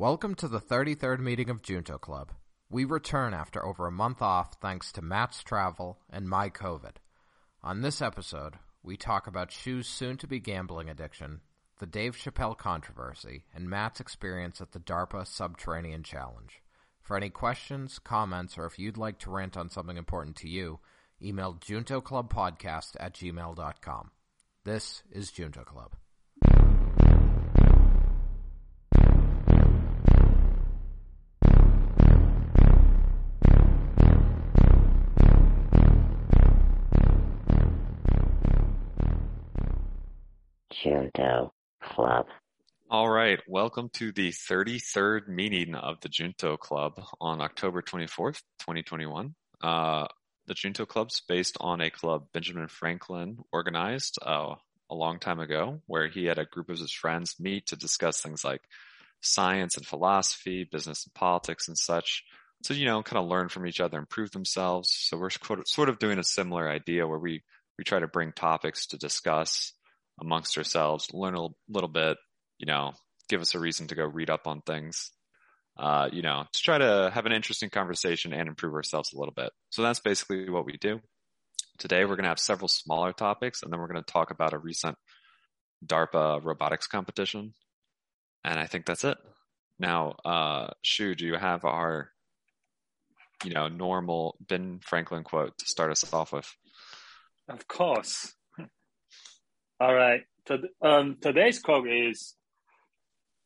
Welcome to the 33rd meeting of Junto Club. We return after over a month off thanks to Matt's travel and my COVID. On this episode, we talk about Shu's soon to be gambling addiction, the Dave Chappelle controversy, and Matt's experience at the DARPA Subterranean Challenge. For any questions, comments, or if you'd like to rant on something important to you, email juntoclubpodcast at gmail.com. This is Junto Club. Junto Club. All right, welcome to the 33rd meeting of the Junto Club on October 24th, 2021. Uh, the Junto Club's based on a club Benjamin Franklin organized uh, a long time ago, where he had a group of his friends meet to discuss things like science and philosophy, business and politics and such. So, you know, kind of learn from each other, and improve themselves. So we're sort of doing a similar idea where we, we try to bring topics to discuss amongst ourselves, learn a little bit, you know, give us a reason to go read up on things, uh, you know, to try to have an interesting conversation and improve ourselves a little bit. So that's basically what we do. Today we're going to have several smaller topics and then we're going to talk about a recent DARPA robotics competition. And I think that's it. Now, uh, Shu, do you have our, you know, normal Ben Franklin quote to start us off with? Of course. All right. Um, today's quote is,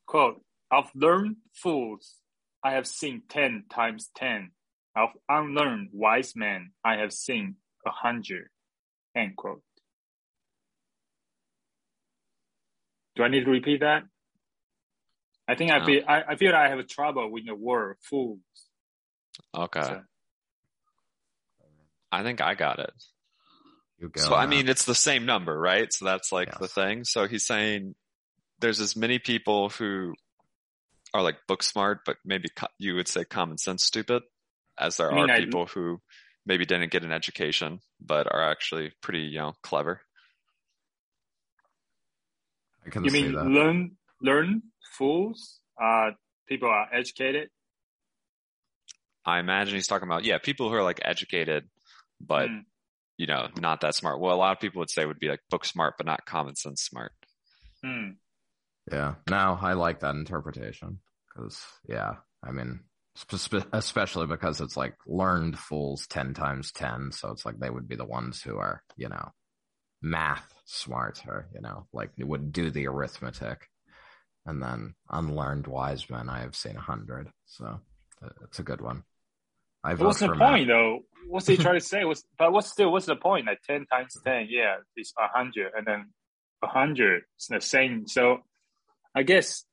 quote, of learned fools, I have seen 10 times 10. Of unlearned wise men, I have seen a hundred, end quote. Do I need to repeat that? I think I feel I, I feel I have trouble with the word fools. Okay. So, I think I got it. You go. So I mean, it's the same number, right? So that's like the thing. So he's saying there's as many people who are like book smart, but maybe co- you would say common sense stupid, as there I mean, are I- people who maybe didn't get an education, but are actually pretty, you know, clever. I can you see mean that. learn learn fools? Uh, people are educated. I imagine he's talking about, yeah, people who are like educated, but Mm. You know, not that smart. Well, a lot of people would say would be like book smart, but not common sense smart. Hmm. Yeah. Now I like that interpretation because, yeah, I mean, spe- spe- especially because it's like learned fools 10 times 10. So it's like they would be the ones who are, you know, math smart or, you know, like would do the arithmetic. And then unlearned wise men, I have seen a hundred. So uh, it's a good one. I vote What's the for Matt. point though? What's he trying to say? What's, but what's still what's the point? Like ten times ten, yeah, it's a hundred, and then a hundred is the same. So I guess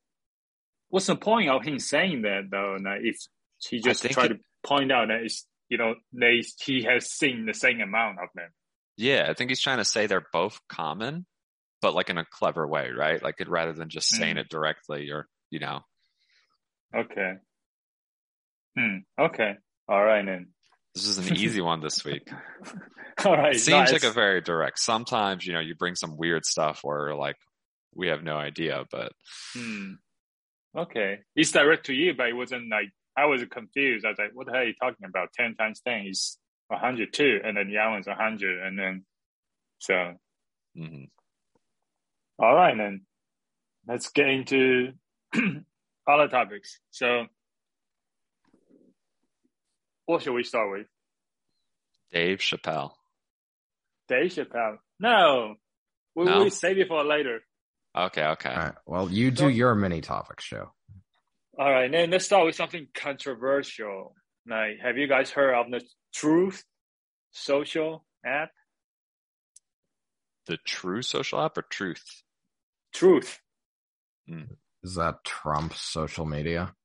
what's the point of him saying that though? Like if he just tried to point out that it's you know they he has seen the same amount of them. Yeah, I think he's trying to say they're both common, but like in a clever way, right? Like it, rather than just saying Mm. it directly or, you know, Okay. Hmm. Okay. All right then. This is an easy one this week. All right. It seems like a very direct. Sometimes, you know, you bring some weird stuff where like we have no idea, but Hmm. Okay. It's direct to you, but it wasn't like I was confused. I was like, what the hell are you talking about? Ten times ten is a hundred and then the other one's a hundred, and then so mhm. all right then. Let's get into other topics. So what should we start with? Dave Chappelle. Dave Chappelle. No. We No? will save it for later. Okay, okay. All right. Well, you do So- your mini topic show. All right, then let's start with something controversial. Like, have you guys heard of the Truth social app? The true social app or truth? Truth. Hmm. Is that Trump's social media?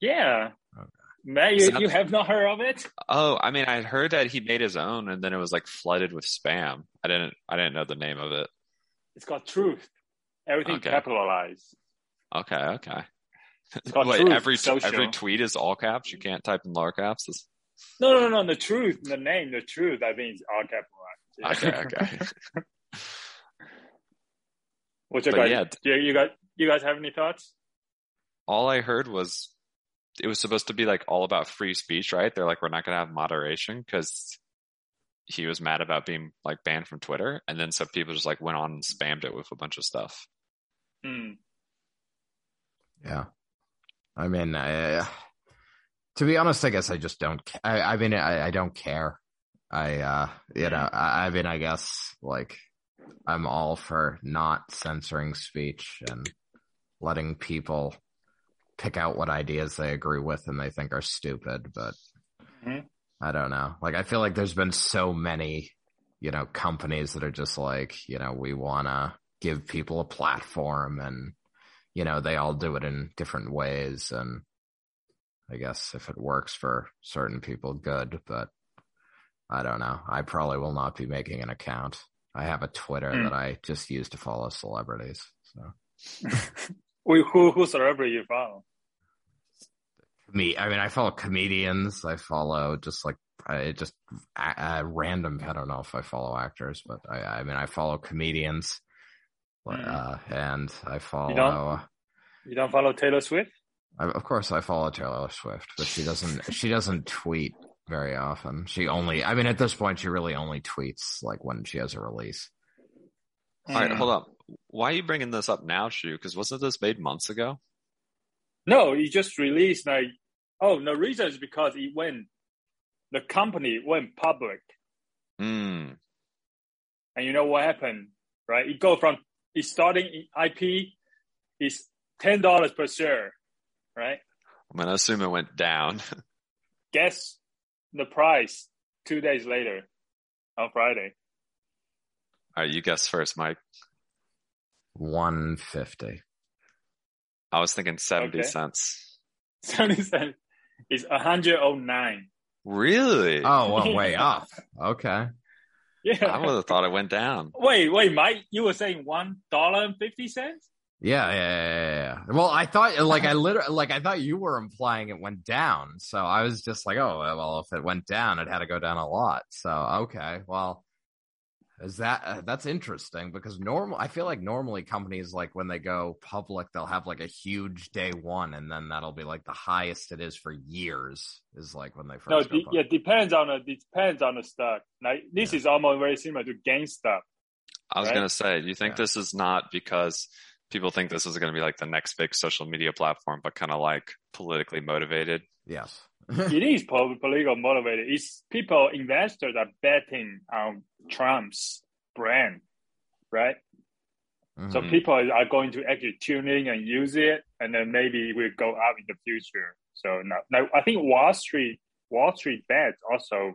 Yeah. Man, you, you have not heard of it? Oh, I mean, I heard that he made his own and then it was like flooded with spam. I didn't, I didn't know the name of it. It's called Truth. Everything Okay. capitalized. Okay, okay. Wait, Truth every Social. every tweet is all caps. You can't type in lower caps. It's- No, no, no. The truth, the name, the truth. I think it's all capitalized. Okay, okay. Which you But guys, yeah, yeah, you guys, you guys have any thoughts? all I heard was it was supposed to be like all about free speech, right? They're like, we're not going to have moderation because he was mad about being like banned from Twitter, and then some people just like went on and spammed it with a bunch of stuff. Hmm. Yeah. I mean, I, to be honest, I guess I just don't. I, I mean, I, I don't care. I, uh, you know, I, I mean, I guess like I'm all for not censoring speech and letting people pick out what ideas they agree with and they think are stupid. But Mhm. I don't know. Like, I feel like there's been so many, you know, companies that are just like, you know, we want to give people a platform and, you know, they all do it in different ways. And I guess if it works for certain people, good. But I don't know. I probably will not be making an account. I have a Twitter Hmm. that I just use to follow celebrities. So Who who who celebrity you follow? Me, I mean, I follow comedians. I follow just like I just uh, uh, random. I don't know if I follow actors, but I, I mean, I follow comedians, Hmm. uh, and I follow. don't? You don't follow Taylor Swift? I, of course, I follow Taylor Swift, but she doesn't. she doesn't tweet very often. She only. I mean, at this point, she really only tweets like when she has a release. All right, Hmm. hold up. Why are you bringing this up now, Shu? Because wasn't this made months ago? No, it just released like oh the reason is because it went the company went public Hmm. and you know what happened, right? It go from it starting in IP is ten dollars per share, right? I'm gonna assume it went down. Guess the price two days later on Friday. All right, you guess first, Mike. One fifty. I was thinking seventy Okay. cents. Seventy cents is 109. Really? Oh, well, way up. Okay. Yeah. I would have thought it went down. Wait, wait, Mike, you were saying one dollar and fifty cents? Yeah, yeah, yeah, yeah, yeah. Well, I thought, like, I literally, like, I thought you were implying it went down. So I was just like, oh, well, if it went down, it had to go down a lot. So okay, well, is that uh, that's interesting because normal? I feel like normally companies like when they go public, they'll have like a huge day one, and then that'll be like the highest it is for years. Is like when they first No, go de- public. yeah, depends on the depends on the stock. Like this Yeah. is almost very similar to GameStop. I was Right? gonna say, do you think Yeah. this is not because people think this is gonna be like the next big social media platform, but kind of like politically motivated? Yes. it is po- political motivated. It's people investors are betting on Trump's brand, right? So Mhm. people are going to actually tune in and use it, and then maybe it will go up in the future. So now, now I think Wall Street, Wall Street bets also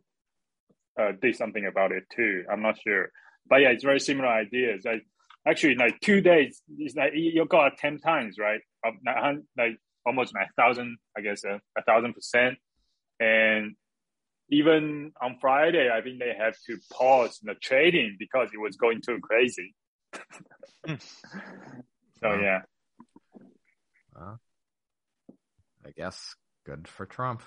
uh, did something about it too. I'm not sure, but yeah, it's very similar ideas. Like actually, like two days, it's like you got ten times, right? Up nine hun- like almost nine thousand, I guess, uh, a thousand percent, and even on Friday, I think they had to pause the trading because it was going too crazy. so yeah, Well, I guess good for Trump.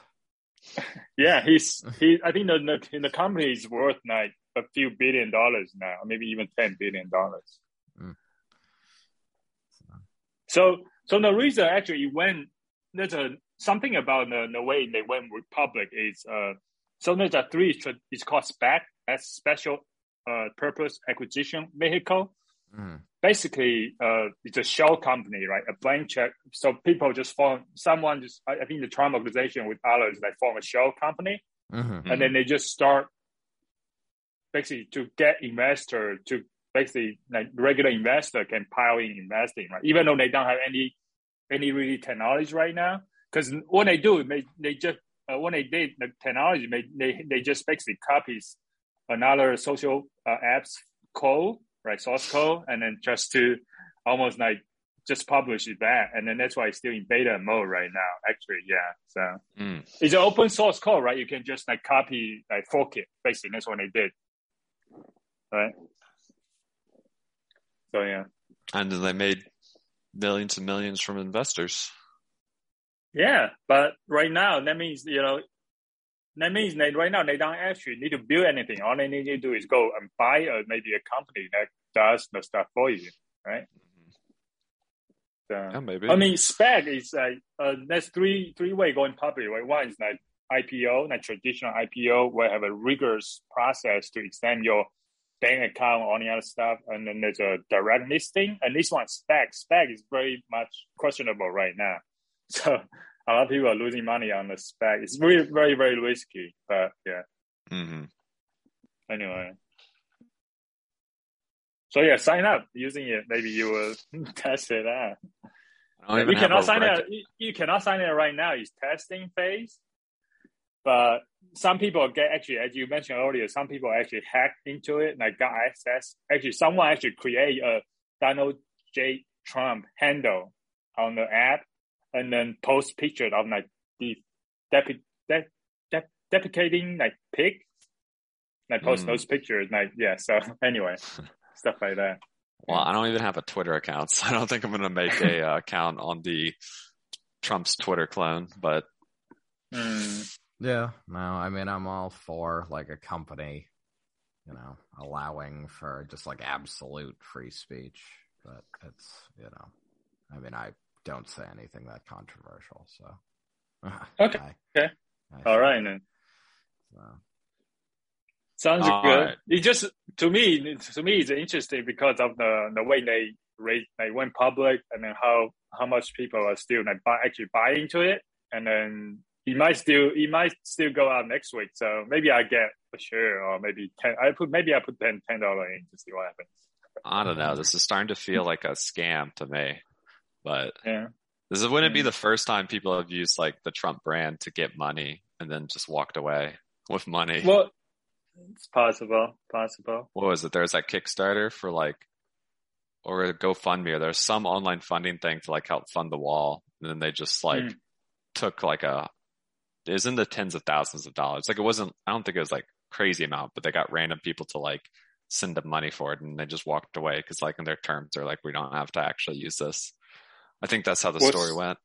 yeah, he's he. I think the the, the company is worth like a few billion dollars now, maybe even ten billion dollars. Mm. So so the reason actually it went there's a something about the, the way they went public is uh so there's a three it's called SPAC as special uh purpose acquisition vehicle. Mm. basically uh, it's a shell company, right? A blank check. So people just form someone just I, I think the Trump organization with others they form a shell company hmm and then they just start basically to get investor to basically like regular investor can pile in investing, right? Even though they don't have any any really technology right now, because what they do, they they just uh, when they did the technology, they they they just basically copies another social uh, apps code, right, source code, and then just to almost like just publish it back, and then that's why it's still in beta mode right now. Actually, yeah. So Mm. it's an open source code, right? You can just like copy, like fork it. Basically, that's what they did, right? So yeah, And then they made millions and millions from investors. Yeah. But right now, that means you know, that means that right now they don't actually need to build anything. All they need to do is go and buy a, maybe a company that does the stuff for you, right? uh, Yeah, maybe. I mean, SPAC is like uh, there's three three way going public. Right? One is like IPO, like traditional IPO, where you have a rigorous process to extend your bank account, all the other stuff, and then there's a direct listing. And this one, SPAC, SPAC is very much questionable right now. So a lot of people are losing money on the SPAC. It's really very very risky. But yeah, hmm anyway. So yeah, sign up using it. Maybe you will test it out. You cannot sign reg- it. You, you cannot sign it right now. It's testing phase. But some people get actually, as you mentioned earlier, some people actually hack into it, and like got access. Actually, someone actually create a Donald J. Trump handle on the app, and then post pictures of like the depi- de- de- deprecating like pig, like post Mm. those pictures. Like yeah. So anyway, stuff like that. Well, I don't even have a Twitter account, so I don't think I'm going to make a uh, account on the Trump's Twitter clone. But Mm. Yeah, no, I mean, I'm all for like a company, you know, allowing for just like absolute free speech, but it's, you know, I mean, I don't say anything that controversial, so. Okay, I- okay. I All say- right then. so. Sounds All good. right. It just to me, to me, it's interesting because of the the way they rate, they went public, and then how how much people are still like buy, actually buy into it, and then it might still it might still go out next week. So maybe I get for sure, or maybe ten. I put maybe I put ten ten dollar in to see what happens. I don't know. This is starting to feel like a scam to me. But Yeah, this wouldn't it be Mm. the first time people have used like the Trump brand to get money and then just walked away with money? well, it's possible, possible. what was it? There was that Kickstarter for like, or a GoFundMe, or there's some online funding thing to like help fund the wall. And then they just like Mm. took like a, it was in the tens of thousands of dollars. Like it wasn't, I don't think it was like crazy amount, but they got random people to like send them money for it and they just walked away because like in their terms they're like, we don't have to actually use this. I think that's how the What's- story went.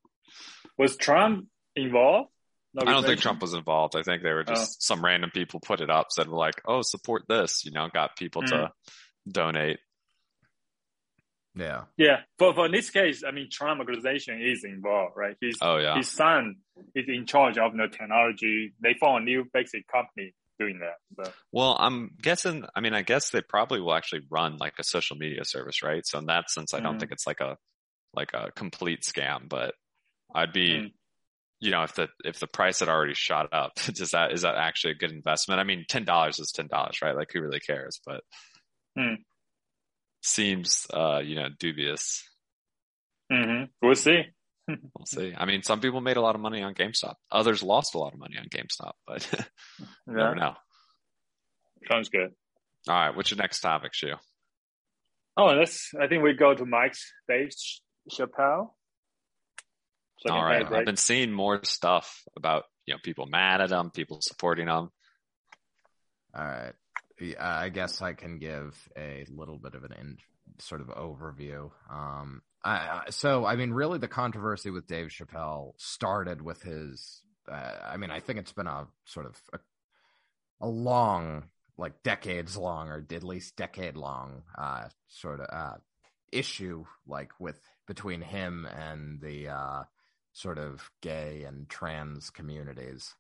Was Trump involved? I don't think? Trump was involved. I think they were just some random people put it up, said like, "Oh, support this," you know, got people to donate. Yeah. Yeah, for for this case, I mean, Trump organization is involved, right? He's Oh yeah, his son is in charge of the technology. They found a new basic company doing that. So Well, I'm guessing. I mean, I guess they probably will actually run like a social media service, right? So in that sense, I don't Mm. think it's like a like a complete scam. But I'd be, Mm. you know, if the if the price had already shot up, does that is that actually a good investment? I mean, ten dollars is ten dollars, right? Like who really cares? But Mm. seems, uh, you know, dubious. hmm we'll see. We'll see. I mean, some people made a lot of money on GameStop. Others lost a lot of money on GameStop, but Yeah, never know. sounds good. All right, what's your next topic, Shu? Oh, let's. I think we go to Mike's Ch- Chappelle. Second All right, page, right? I've been seeing more stuff about you know people mad at him, people supporting him. All right. Yeah, I guess I can give a little bit of an in, sort of overview. Um, I, I- so I mean, really, the controversy with Dave Chappelle started with his. Uh, I mean, I think it's been a sort of a, a long, like decades long, or at least decade long, uh, sort of uh, issue, like with between him and the uh, sort of gay and trans communities.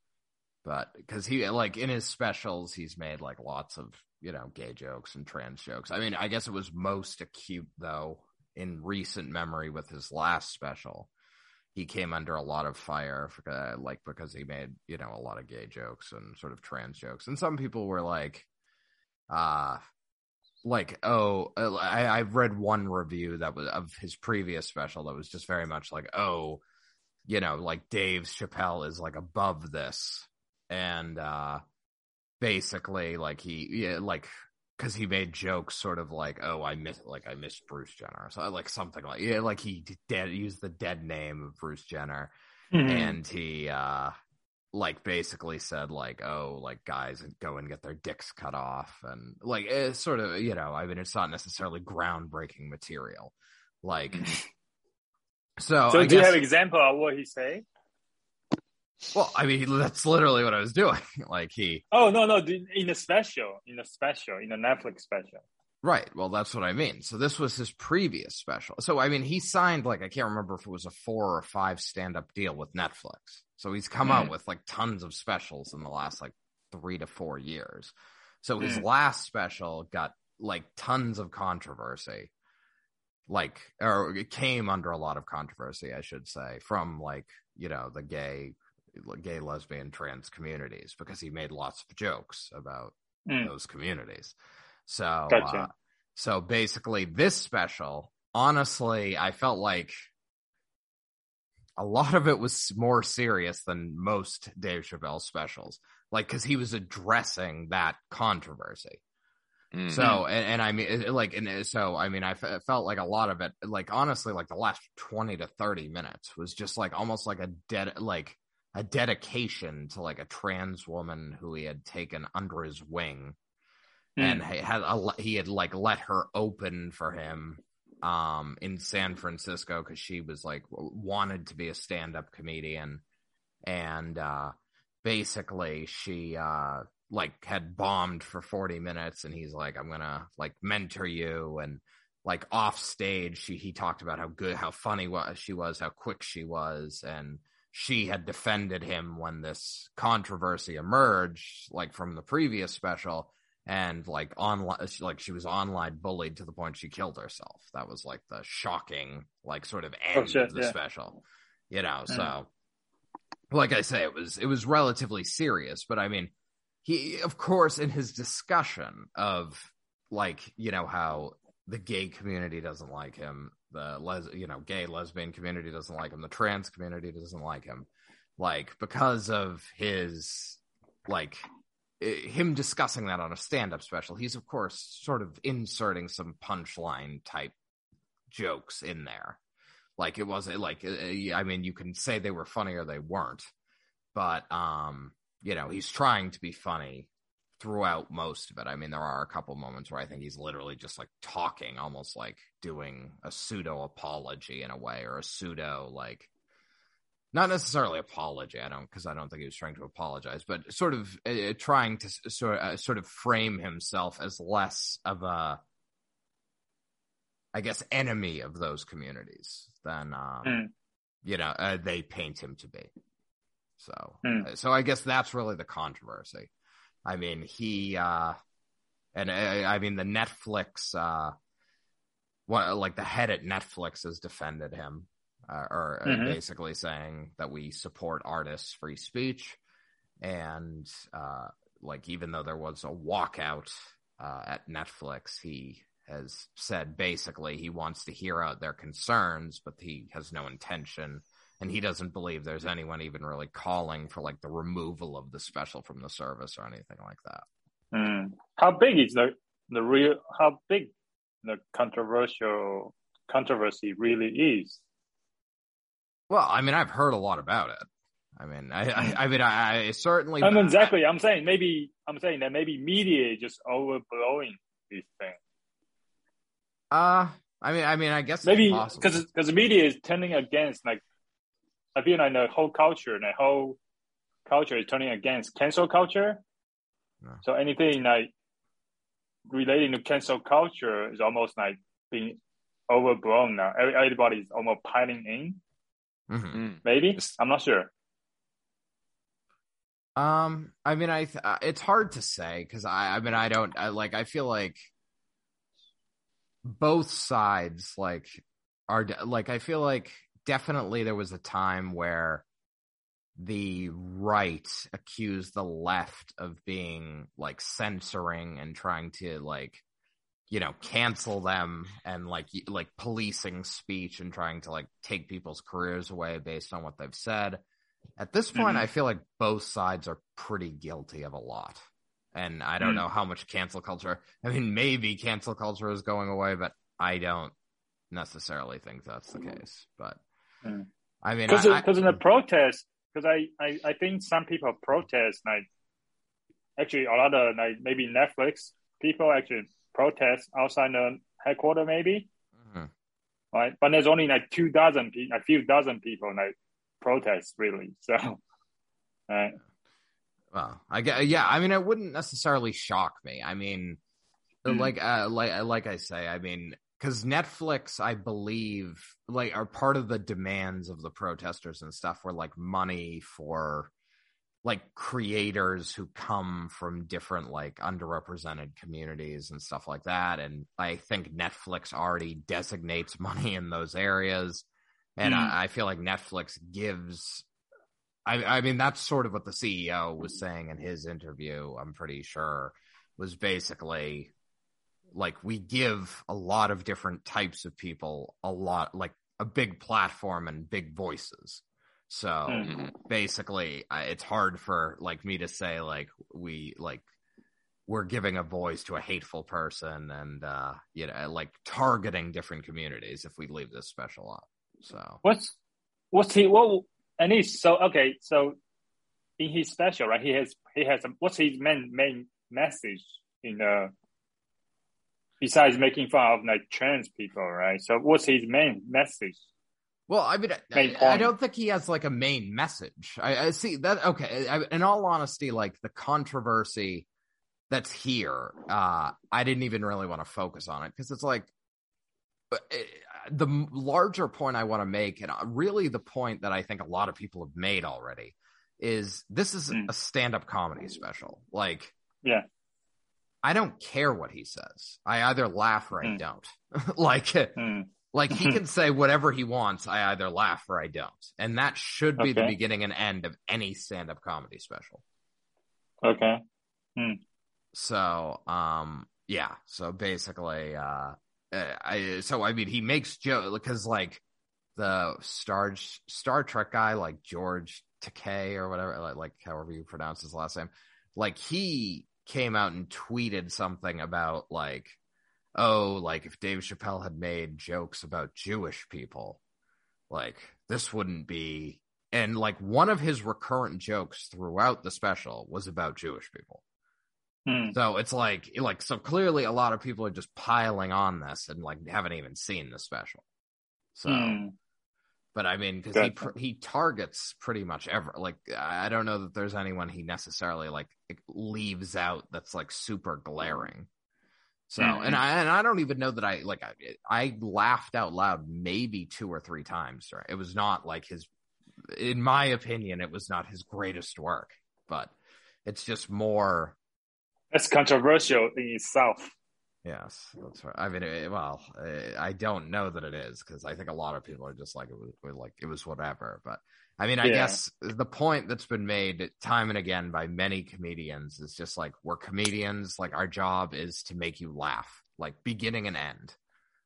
But because he like in his specials he's made like lots of you know gay jokes and trans jokes. I mean i guess it was most acute though in recent memory with his last special. He came under a lot of fire for, uh, like because he made you know a lot of gay jokes and sort of trans jokes. And some people were like uh like oh uh, I, i've read one review that was of his previous special that was just very much like oh you know like dave chappelle is like above this and uh basically like he yeah like because he made jokes sort of like oh i miss like i miss bruce jenner so like something like yeah like he dead used the dead name of bruce jenner Mhm. and he uh like basically said like oh like guys go and get their dicks cut off and like it's sort of you know i mean it's not necessarily groundbreaking material like mm-hmm. so, so I do you guess, have example of what he say? well i mean that's literally what i was doing like he Oh no no! In the special, in the special, in the Netflix special. Right. Well, that's what I mean. So this was his previous special. So I mean, he signed like I can't remember if it was a four or five stand up deal with Netflix. So he's come out Mm. with like tons of specials in the last like three to four years. So his Mm. last special got like tons of controversy. Like, or it came under a lot of controversy, I should say, from like, you know, the gay, gay, lesbian, trans communities because he made lots of jokes about Mm. those communities. So, Gotcha. uh, so basically, this special, honestly, I felt like a lot of it was more serious than most Dave Chappelle specials, like because he was addressing that controversy. Mm. So, and, and I mean, like, and so, I mean, I felt like a lot of it, like, honestly, like the last 20 to 30 minutes was just like almost like a dead, like a dedication to like a trans woman who he had taken under his wing and Mm. he had a, he had like let her open for him um in San Francisco because she was like wanted to be a stand-up comedian. And uh basically she uh like had bombed for 40 minutes and he's like I'm gonna like mentor you. And like off stage she he talked about how good how funny was she was how quick she was. And she had defended him when this controversy emerged like from the previous special and like online like she was online bullied to the point she killed herself that was like the shocking like sort of end Oh, shit, of the yeah. special you know Mm. so like i say it was it was relatively serious but i mean he of course in his discussion of like you know how the gay community doesn't like him the les you know gay lesbian community doesn't like him the trans community doesn't like him like because of his like him discussing that on a stand-up special he's of course sort of inserting some punchline type jokes in there. Like it wasn't like uh, i mean you can say they were funny or they weren't but um you know he's trying to be funny throughout most of it. I mean there are a couple moments where i think he's literally just like talking almost like doing a pseudo apology in a way or a pseudo like not necessarily apology i don't because i don't think he was trying to apologize but sort of uh, trying to sort uh, sort of frame himself as less of a i guess enemy of those communities than um Mm. you know uh, they paint him to be so Mm. uh, so i guess that's really the controversy i mean he uh and uh, i mean the netflix uh what like the head at netflix has defended him uh, or uh, Mhm. basically saying that we support artists free speech and uh like even though there was a walkout uh at netflix he has said basically he wants to hear out their concerns but he has no intention and he doesn't believe there's anyone even really calling for like the removal of the special from the service or anything like that Mm. How big is the the real? How big the controversial controversy really is? Well i mean i've heard a lot about it i mean i i, I mean i, I certainly I mean, exactly. I'm saying maybe I'm saying that maybe media is just overblowing this thing. uh i mean i mean i guess Maybe because because the media is turning against like I feel like the whole culture, the whole culture is turning against cancel culture. Yeah. So anything like relating to cancel culture is almost like being overblown now. Every- Everybody is almost piling in. Mhm. Mm. Maybe I'm not sure. Um, I mean, I th- uh, it's hard to say because I, I mean, I don't I, like. I feel like both sides like are de- like. I feel like definitely there was a time where the right accused the left of being like censoring and trying to like you know cancel them and like like policing speech and trying to like take people's careers away based on what they've said at this point Mhm. i feel like both sides are pretty guilty of a lot and i don't Mm. know how much cancel culture i mean maybe cancel culture is going away but i don't necessarily think that's the case but Mm. i mean Because I- I- because in the protest, because I, I I think some people protest like actually a lot of like maybe Netflix people actually protest outside the headquarters maybe Mhm. right? But there's only like two dozen, pe- a few dozen people like protest really. So, right? Well, I get, yeah, I mean, it wouldn't necessarily shock me. I mean, Mm. like uh, like like I say, I mean, because Netflix, I believe, like are part of the demands of the protesters and stuff were like money for like creators who come from different like underrepresented communities and stuff like that. And I think Netflix already designates money in those areas. And Mm. I, I feel like Netflix gives I, I mean, that's sort of what the CEO was saying in his interview. I'm pretty sure was basically like we give a lot of different types of people a lot, like a big platform and big voices. So Mm. basically, I- it's hard for like me to say like we like we're giving a voice to a hateful person and uh you know like targeting different communities if we leave this special up. So What's what's he what and he's so okay, so in his special, right, he has he has a, what's his main main message in the besides making fun of like trans people, right? So what's his main message? Well, I mean, I, I don't think he has like a main message. I, I see that. Okay, I, in all honesty, like the controversy that's here, uh, I didn't even really want to focus on it because it's like uh, the larger point I want to make, and uh, really the point that I think a lot of people have made already, is this is Mm. a stand-up comedy special. Like, Yeah. I don't care what he says. I either laugh or I Mm. don't. like. Hmm. Like he can say whatever he wants. I either laugh or I don't. And that should be the beginning and end of any stand up comedy special. Okay. So, um, yeah. So basically, uh, uh, I, so I mean, he makes joke because like the Star, Star Trek guy, like George Takei or whatever, like, like however you pronounce his last name, like he came out and tweeted something about like, oh, like if Dave Chappelle had made jokes about Jewish people, like this wouldn't be. And like one of his recurrent jokes throughout the special was about Jewish people. Hmm. So it's like, like, so clearly a lot of people are just piling on this and like haven't even seen the special. So, Hmm. but I mean, because he Gotcha. pr- he targets pretty much ever. Like, I I don't know that there's anyone he necessarily like leaves out that's like super glaring. So, Mhm. and I and I don't even know that I like I, I laughed out loud maybe two or three times. Right? It was not like his, in my opinion, it was not his greatest work, but it's just more. That's controversial in itself. Yes, that's right. I mean, it, well, uh, I don't know that it is because I think a lot of people are just like it was like it was whatever. But I mean, I Yeah. guess the point that's been made time and again by many comedians is just like we're comedians. Like our job is to make you laugh, like beginning and end.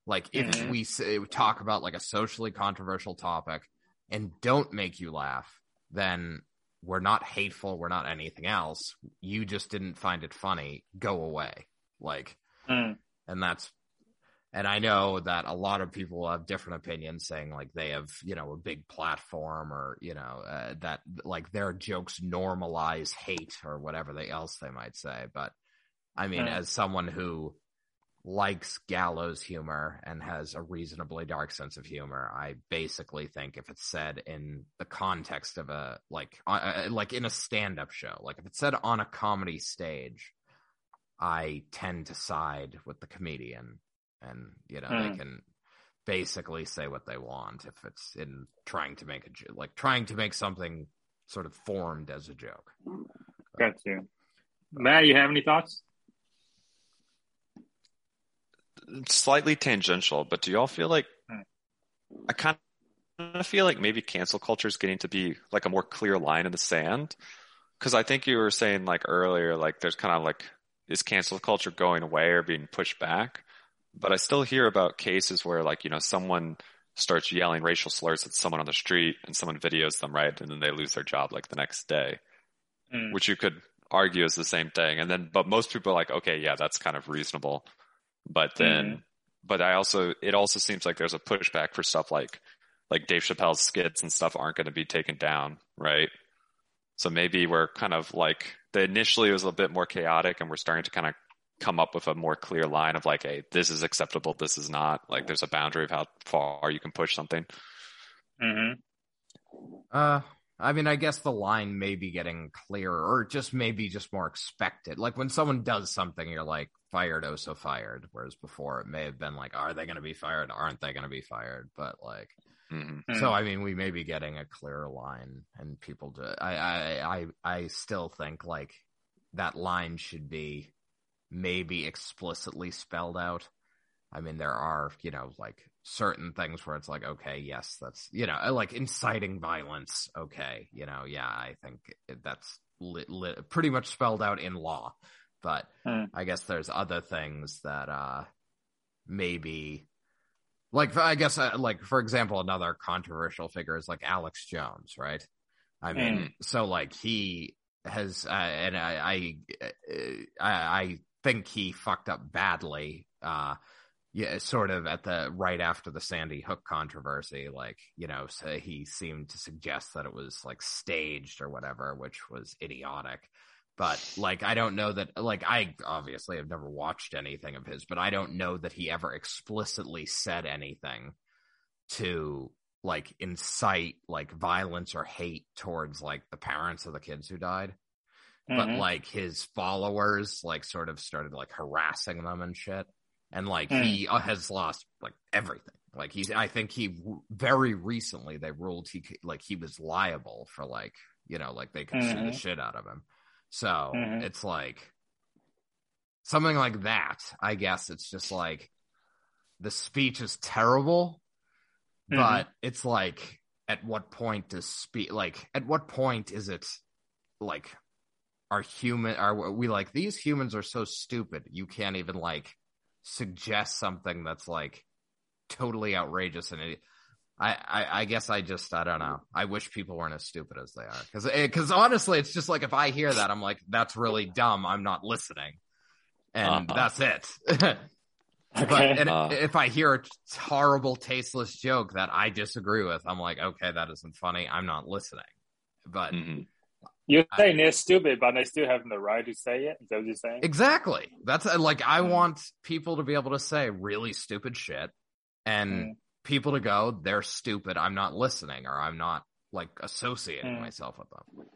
Like if Mhm. we say, talk about like a socially controversial topic and don't make you laugh, then we're not hateful. We're not anything else. You just didn't find it funny. Go away. Like Hmm. and that's and i know that a lot of people have different opinions saying like they have you know a big platform or you know uh, that like their jokes normalize hate or whatever they else they might say but i mean Yeah. as someone who likes gallows humor and has a reasonably dark sense of humor i basically think if it's said in the context of a like uh, uh, like in a stand-up show like if it's said on a comedy stage I tend to side with the comedian, and you know they Hmm. can basically say what they want if it's in trying to make a jo- like trying to make something sort of formed as a joke. Got you. Matt, you have any thoughts? slightly tangential, but do y'all feel like Hmm. I kind of feel like maybe cancel culture is getting to be like a more clear line in the sand? Because I think you were saying like earlier, like there's kind of like is cancel culture going away or being pushed back? But I still hear about cases where like you know someone starts yelling racial slurs at someone on the street and someone videos them right, and then they lose their job like the next day Hmm. which you could argue is the same thing. And then, but most people are like, okay, yeah, that's kind of reasonable. But then, Mhm. but I also, it also seems like there's a pushback for stuff like, like Dave Chappelle's skits and stuff aren't going to be taken down, right? So maybe we're kind of like, the initially it was a bit more chaotic and we're starting to kind of come up with a more clear line of like, hey, this is acceptable, this is not. Like there's a boundary of how far you can push something. hmm Uh, I mean, I guess the line may be getting clearer, or just maybe just more expected. Like when someone does something, you're like fired, oh so fired. Whereas before, it may have been like, are they going to be fired? Aren't they going to be fired? But like, Mhm. Mm. so I mean, we may be getting a clearer line, and people do. I I I I still think like that line should be maybe explicitly spelled out. I mean, there are you know like certain things where it's like, okay, yes, that's you know like inciting violence. Okay, you know, yeah, I think that's li- li- pretty much spelled out in law. But Hmm. I guess there's other things that uh maybe like I guess uh, like for example another controversial figure is like Alex Jones, right? I mean, so like he has uh, and I I, I I think he fucked up badly uh yeah, sort of at the right after the Sandy Hook controversy, like you know, so he seemed to suggest that it was like staged or whatever, which was idiotic. But like, I don't know that. Like, I obviously have never watched anything of his, but I don't know that he ever explicitly said anything to like incite like violence or hate towards like the parents of the kids who died but Mhm. like his followers like sort of started like harassing them and shit and like Hmm. he uh, has lost like everything like he's i think he very recently they ruled he like he was liable for like you know like they could sue the Mhm. shit out of him so Mhm. it's like something like that i guess it's just like the speech is terrible Mhm. but it's like at what point does speak like at what point is it like are human are we like these humans are so stupid you can't even like suggest something that's like totally outrageous and it, I, I I guess I just I don't know. I wish people weren't as stupid as they are because because honestly, it's just like if I hear that, I'm like, that's really dumb. I'm not listening, and Uh-huh. that's it. But Okay. and Uh. if I hear a horrible, tasteless joke that I disagree with, I'm like, okay, that isn't funny. I'm not listening. But Mhm. You're saying they're stupid, but they still have the right to say it. Is that what you're saying? exactly, that's uh, like I Mm. want people to be able to say really stupid shit, and Mm. people to go, they're stupid. I'm not listening, or I'm not like associating Mm. myself with them.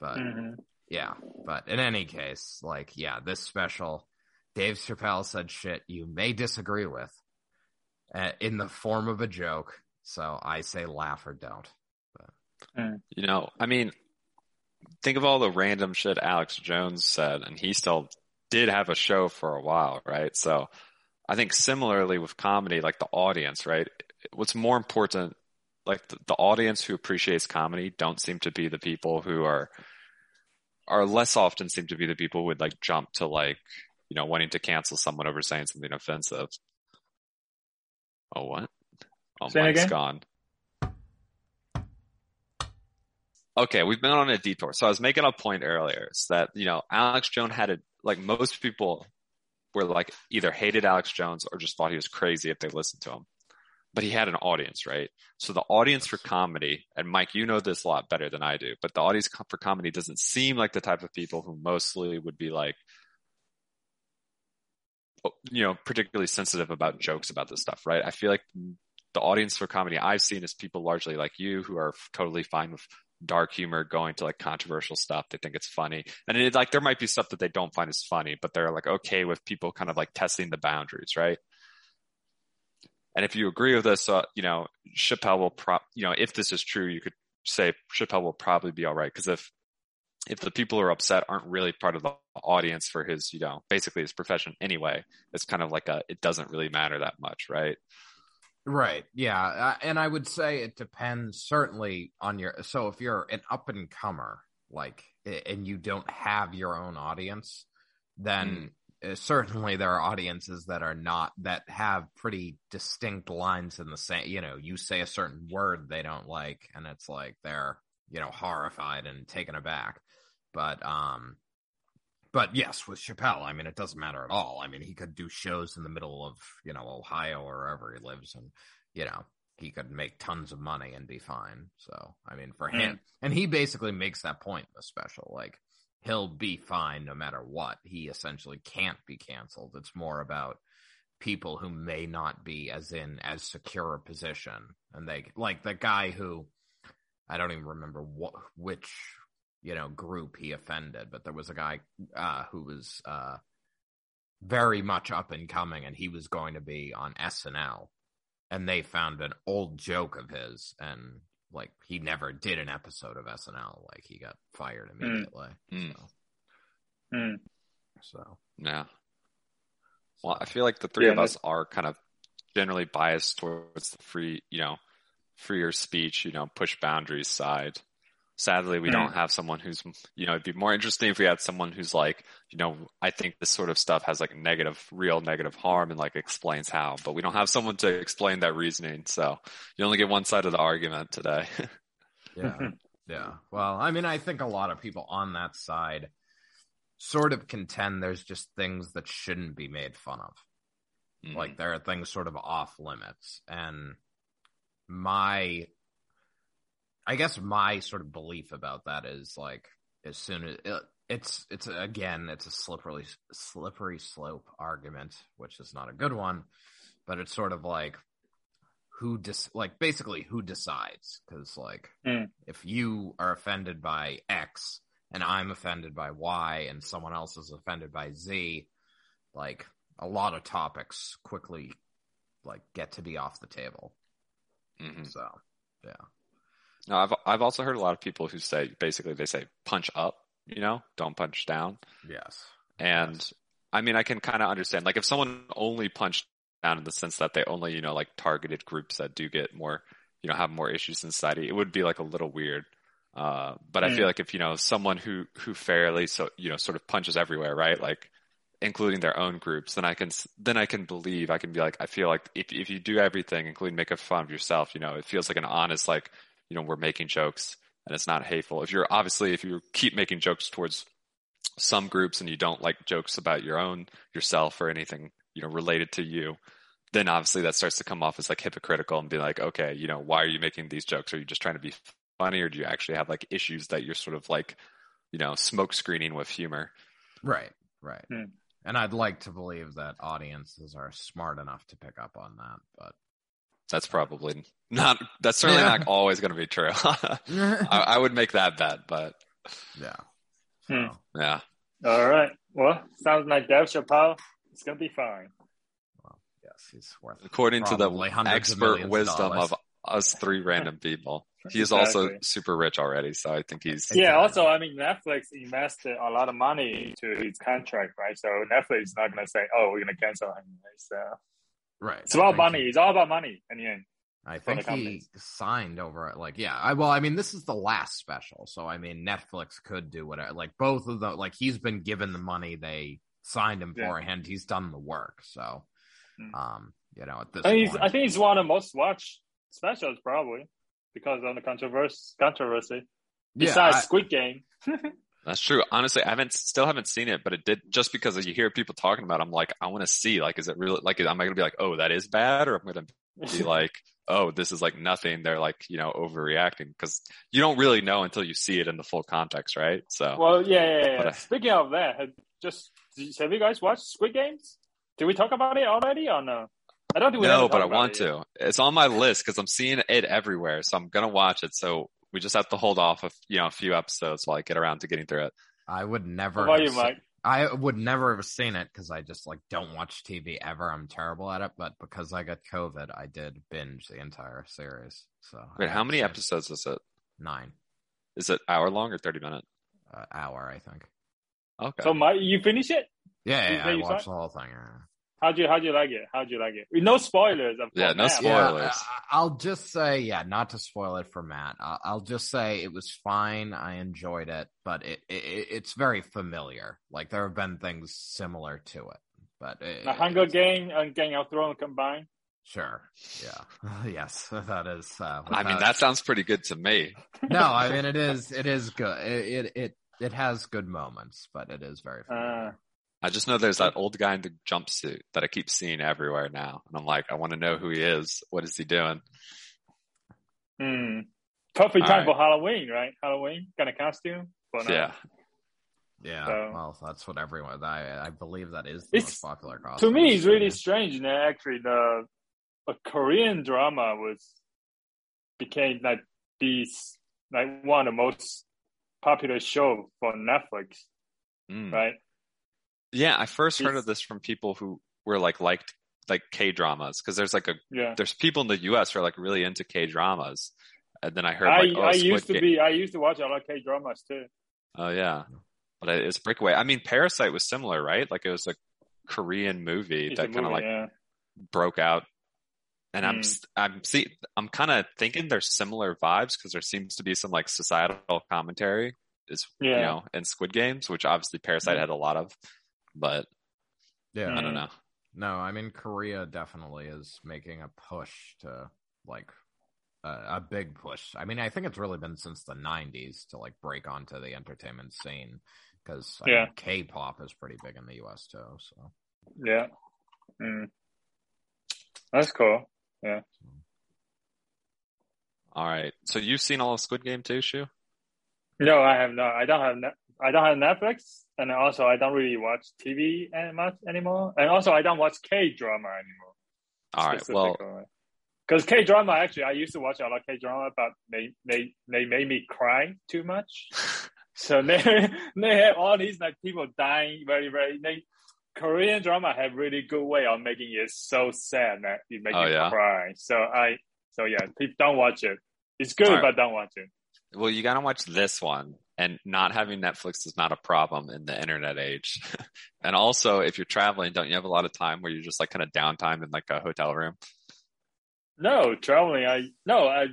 But Mhm. yeah, but in any case, like yeah, this special, Dave Chappelle said shit you may disagree with, uh, in the form of a joke. So I say laugh or don't. You know, I mean, think of all the random shit Alex Jones said, and he still did have a show for a while, right? So I think similarly with comedy, like the audience, right? What's more important, like the, the audience who appreciates comedy don't seem to be the people who are, are less often seem to be the people who would like jump to like, you know, wanting to cancel someone over saying something offensive. Oh, what? Oh, Say Mike's again? gone. Okay, we've been on a detour. So I was making a point earlier is that, you know, Alex Jones had a, like most people were like either hated Alex Jones or just thought he was crazy if they listened to him. But he had an audience, right? So the audience for comedy, and Mike, you know this a lot better than I do, but the audience for comedy doesn't seem like the type of people who mostly would be like, you know, particularly sensitive about jokes about this stuff, right? I feel like the audience for comedy I've seen is people largely like you who are totally fine with dark humor, going to like controversial stuff. They think it's funny. And it, like there might be stuff that they don't find as funny, but they're like okay with people kind of like testing the boundaries, right? And if you agree with this, uh, you know, Chappelle will prop, you know, if this is true, you could say Chappelle will probably be all right. Cause if, if the people who are upset aren't really part of the audience for his, you know, basically his profession anyway, it's kind of like a, it doesn't really matter that much, right? Right. Yeah. Uh, and I would say it depends certainly on your. So if you're an up and comer, like, and you don't have your own audience, then uh, certainly there are audiences that are not, that have pretty distinct lines in the same, you know, you say a certain word they don't like, and it's like they're, you know, horrified and taken aback. But, um, but yes, with Chappelle, I mean, it doesn't matter at all. I mean, he could do shows in the middle of, you know, Ohio or wherever he lives and, you know, he could make tons of money and be fine. So, I mean, for him, mm. and he basically makes that point in the special. Like, he'll be fine no matter what. He essentially can't be canceled. It's more about people who may not be as in as secure a position. And they, like the guy who, I don't even remember what which you know group he offended, but there was a guy uh, who was uh, very much up and coming, and he was going to be on SNL, and they found an old joke of his, and like he never did an episode of SNL, like he got fired immediately. Mm. So, Hmm. so Yeah. Well, I feel like the three Yeah, of us are kind of generally biased towards the free, you know, freer speech, you know, push boundaries side. Sadly, we Mm. don't have someone who's, you know, it'd be more interesting if we had someone who's like, you know, I think this sort of stuff has like negative, real negative harm and like explains how, but we don't have someone to explain that reasoning. So you only get one side of the argument today. Yeah. yeah. Well, I mean, I think a lot of people on that side sort of contend there's just things that shouldn't be made fun of. Mm. Like there are things sort of off limits. And my, I guess my sort of belief about that is like, as soon as it, it's, it's again, it's a slippery, slippery slope argument, which is not a good one, but it's sort of like, who dis like basically who decides because like Mm. if you are offended by x and i'm offended by y and someone else is offended by z like a lot of topics quickly like get to be off the table Mhm. so yeah No, I've I've also heard a lot of people who say basically they say punch up, you know, don't punch down. yes And Yes. I mean, I can kind of understand like if someone only punched down in the sense that they only, you know, like targeted groups that do get more, you know, have more issues in society, it would be like a little weird. Uh, but I Mm. feel like if, you know, someone who, who fairly, so, you know, sort of punches everywhere, right? Like, including their own groups, then I can, then I can believe, I can be like, I feel like if, if you do everything, including make a fun of yourself, you know, it feels like an honest, like, you know, we're making jokes and it's not hateful. If you're obviously, if you keep making jokes towards some groups and you don't like jokes about your own, yourself or anything, you know, related to you, then obviously that starts to come off as like hypocritical and be like, okay, you know, why are you making these jokes? Are you just trying to be funny or do you actually have like issues that you're sort of like, you know, smoke screening with humor? right right Hmm. and i'd like to believe that audiences are smart enough to pick up on that but That's probably not, that's certainly Yeah. not always going to be true. I, I would make that bet, but Hmm. Yeah. All right. Well, sounds like Dave Chappelle. It's gonna be fine. well, yes he's worth According to the hundreds of expert of wisdom dollars. of us three random people, he is also super rich already. So I think he's, Exactly. Yeah. Also, I mean, Netflix invested a lot of money into his contract, right? So Netflix is not gonna say, "Oh, we're gonna cancel him." So right it's about money. he- It's all about money in the end. I think he signed over like yeah. I well, I mean, this is the last special, so I mean, Netflix could do whatever. Like both of the like he's been given the money they signed him Yeah. for, and he's done the work. So, Mm. um, you know, at this I think, point, it's, I think it's one of the most watched specials, probably because of the controversy. Controversy. yeah, Besides I- Squid Game. That's true. Honestly, I haven't still haven't seen it, but it did just because you hear people talking about. It, I'm like, I want to see. Like, is it really like? Am I going to be like, oh, that is bad, or am I going to be like, oh, this is like nothing? They're like, you know, overreacting because you don't really know until you see it in the full context, right? So, Well, yeah, yeah, yeah. But, uh, Speaking of that, have just have you guys watched Squid Games? Did we talk about it already or no? I don't think we no, but I want to. It's on my list because I'm seeing it everywhere, so I'm gonna watch it. So we just have to hold off a you know a few episodes while I get around to getting through it. I would How never. about have you, se- Mike? I would never have seen it because I just like don't watch TV ever. I'm terrible at it, but because I got COVID, I did binge the entire series. So Wait, how many episodes is it? Nine Is it hour long or 30 minute? uh, hour, I think. Okay. So, Mike, you finish it? Yeah, yeah, yeah, I watched the whole thing. Yeah. How'd you how'd you like it? How'd you like it? No spoilers, of Yeah, no spoilers. Yeah, I- I'll just say, yeah, not to spoil it for Matt. I'll, I'll just say it was fine. I enjoyed it, but it, it it's very familiar. Like there have been things similar to it, but it, The Hunger it's- Game and Game of Thrones combined. Sure, yeah, yes, that is. Uh, I mean, that sounds pretty good to me. no, I mean it is. It is good. It it it, it has good moments, but it is very. Familiar. Uh, I just know there's that old guy in the jumpsuit that I keep seeing everywhere now. And I'm like, I want to know who he is. What is he doing? hmm. Perfect All time right. for Halloween, right? Halloween kind of costume. But, uh, Yeah. yeah, so- well, that's what everyone. I I believe that is the most popular costume. To me, it's really strange. You know, actually, the a Korean drama was became like these like one of the most popular show for Netflix, Mm. right? Yeah, I first heard of this from people who were like liked like K dramas because there's like a Yeah. there's people in the U.S. who are like really into K dramas, and then I heard I, like oh, I used to Ga- be I used to watch a lot of K dramas too. oh yeah, but it's Breakaway. I mean, Parasite was similar, right? Like it was a Korean movie It's that kind of like yeah. broke out, and I'm Mm. I'm see I'm kind of thinking there's similar vibes because there seems to be some like societal commentary is you know in Squid Games, which obviously Parasite Mm. had a lot of, but Yeah. I don't know. No, I mean Korea definitely is making a push to like a, a big push. I mean, I think it's really been since the '90s to like break onto the entertainment scene because Yeah. mean, K-pop is pretty big in the U.S. too. So Yeah. Mm. That's cool. Yeah. All right, so you've seen all of Squid Game too, Shu? No, I have not. I don't have. I don't have Netflix, and also I don't really watch TV much anymore. And also, I don't watch K drama anymore. All right, well, because K drama actually, I used to watch a lot of K drama, but they they they made me cry too much. So they they have all these like people dying very very. They, Korean drama have really good way of making it so sad that it make Oh, you yeah? cry. So I so yeah, don't watch it. It's good, Alright. but don't watch it. well, you gotta watch this one, and not having Netflix is not a problem in the internet age. and also, if you're traveling, don't you have a lot of time where you're just like kind of downtime in like a hotel room? No, traveling. I no. I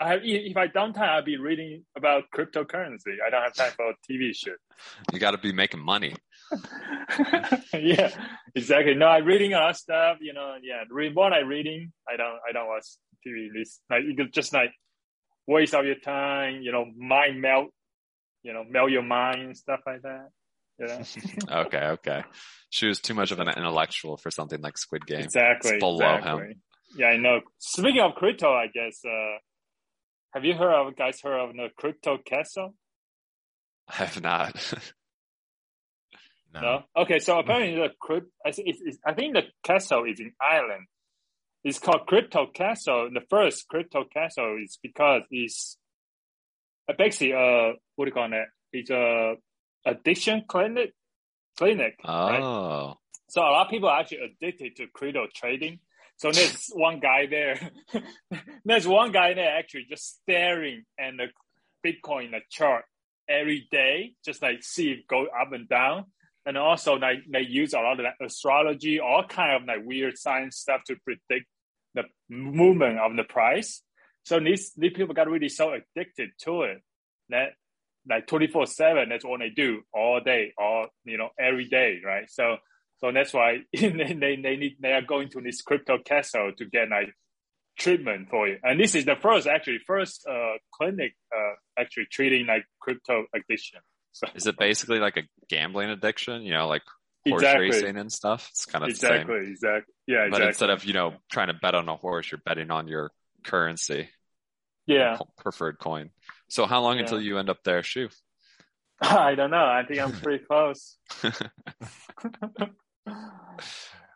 I have if I don't I'll be reading about cryptocurrency. I don't have time for TV shit. You got to be making money. yeah, exactly. No, I'm reading a lot of stuff. You know, yeah. Read what I'm reading. I don't. I don't watch TV. This like you could just like waste of your time. You know, mind melt. You know, melt your mind stuff like that. Yeah, Okay, okay. She was too much of an intellectual for something like Squid Game. exactly. It's below exactly. him. Yeah, I know. Speaking of crypto, I guess. uh Have you heard of guys heard of the crypto castle? I have not. no, No. Okay, so apparently the crypt. I think it's, it's, I think the castle is in Ireland. It's called Crypto Castle. The first Crypto Castle is because it's basically uh what do you call it? It's a addiction clinic. Clinic. right? oh, So a lot of people are actually addicted to crypto trading. So there's one guy there. there's one guy there actually just staring at the Bitcoin the chart every day, just like see it go up and down. And also like they use a lot of like, astrology, all kind of like weird science stuff to predict the movement of the price. So these these people got really so addicted to it that like 24 7 that's what they do all day all you know every day right? So so that's why they, they, they need they are going to this crypto castle to get like treatment for it. And this is the first actually first uh clinic uh actually treating like crypto addiction. So is it basically like a gambling addiction? You know, like horse exactly. racing and stuff. It's kind of exactly exactly. Yeah But exactly. instead of you know trying to bet on a horse, you're betting on your currency, yeah preferred coin. So how long Yeah. until you end up there, Shu? i don't know i think i'm pretty close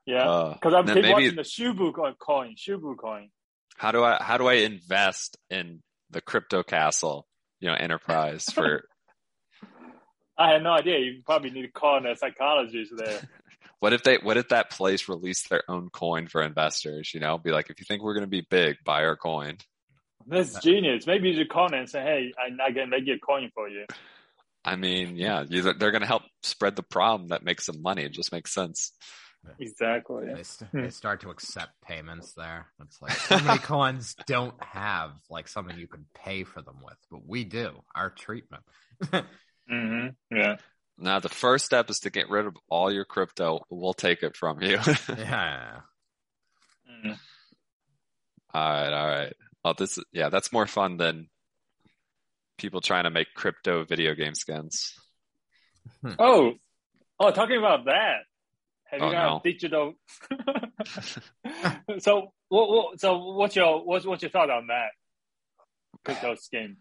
yeah Uh, because i'm then keep maybe- watching the shubu coin shubu coin how do I how do I invest in the crypto castle? You know, enterprise for I had no idea. You probably need to call a psychologist there. what if they what if that place released their own coin for investors? You know, be like, if you think we're going to be big, buy our coin. That's genius. Maybe you should call them and say, "Hey, I'm not gonna make you a coin for you." I mean, yeah, you, they're going to help spread the problem that makes them money. It just makes sense. Exactly. they, st- they start to accept payments there. It's like so many coins don't have like something you can pay for them with, but we do. Our treatment. hmm Yeah. Now, the first step is to get rid of all your crypto. We'll take it from you. yeah. Mhm. all right, all right. Well, this is, yeah, that's more fun than people trying to make crypto video game skins. Oh, oh, talking about that. Have you Oh, got no. digital? so, what, what? So, what's your what's what's your thought on that crypto scheme?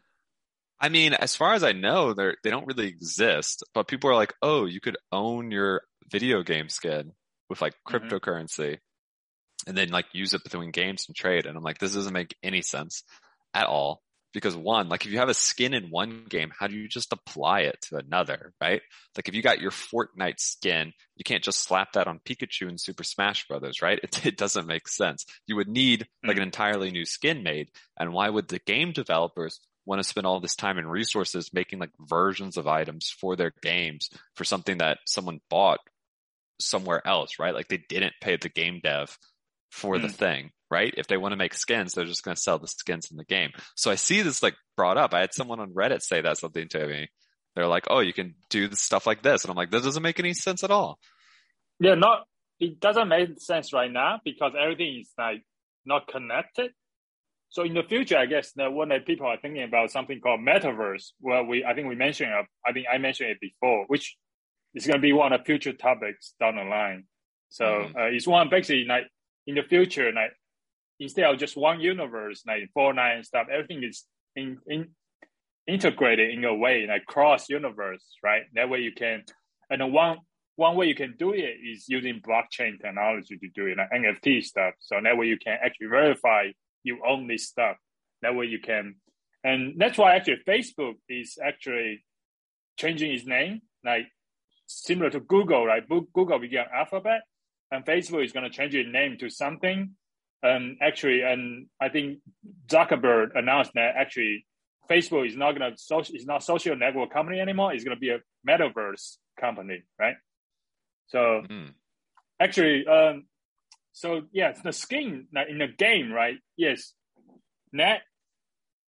I mean, as far as I know, they're they don't really exist. But people are like, "Oh, you could own your video game skin with like Mhm. cryptocurrency, and then like use it between games and trade." And I'm like, this doesn't make any sense at all. because one, like if you have a skin in one game, how do you just apply it to another, right? Like if you got your Fortnite skin, you can't just slap that on Pikachu and Super Smash Brothers, right? It, it doesn't make sense. You would need hmm. like an entirely new skin made. And why would the game developers want to spend all this time and resources making like versions of items for their games for something that someone bought somewhere else, right? Like they didn't pay the game dev for the Mm. thing, right? If they want to make skins, they're just going to sell the skins in the game. So I see this like brought up. I had someone on Reddit say that something to me. They're like, "Oh, you can do this stuff like this," and I'm like, "That doesn't make any sense at all." Yeah, not it doesn't make sense right now because everything is like not connected. So in the future, I guess that when people are thinking about something called metaverse, well, we I think we mentioned uh, I think I mentioned it before, which is going to be one of the future topics down the line. So Mhm. uh, it's one basically like in the future, like instead of just one universe, like Fortnite and stuff, everything is in, in integrated in a way like cross universe, right? That way you can, and one one way you can do it is using blockchain technology to do it, like NFT stuff. So that way you can actually verify you own this stuff. That way you can, and that's why actually Facebook is actually changing its name, like similar to Google, right? Google began Alphabet, and Facebook is going to change its name to something. And actually, and I think Zuckerberg announced that actually Facebook is not going to social, it's not social network company anymore. It's going to be a metaverse company, right? So Mm. actually, um, so yeah, the skin like, in the game, right? Yes, that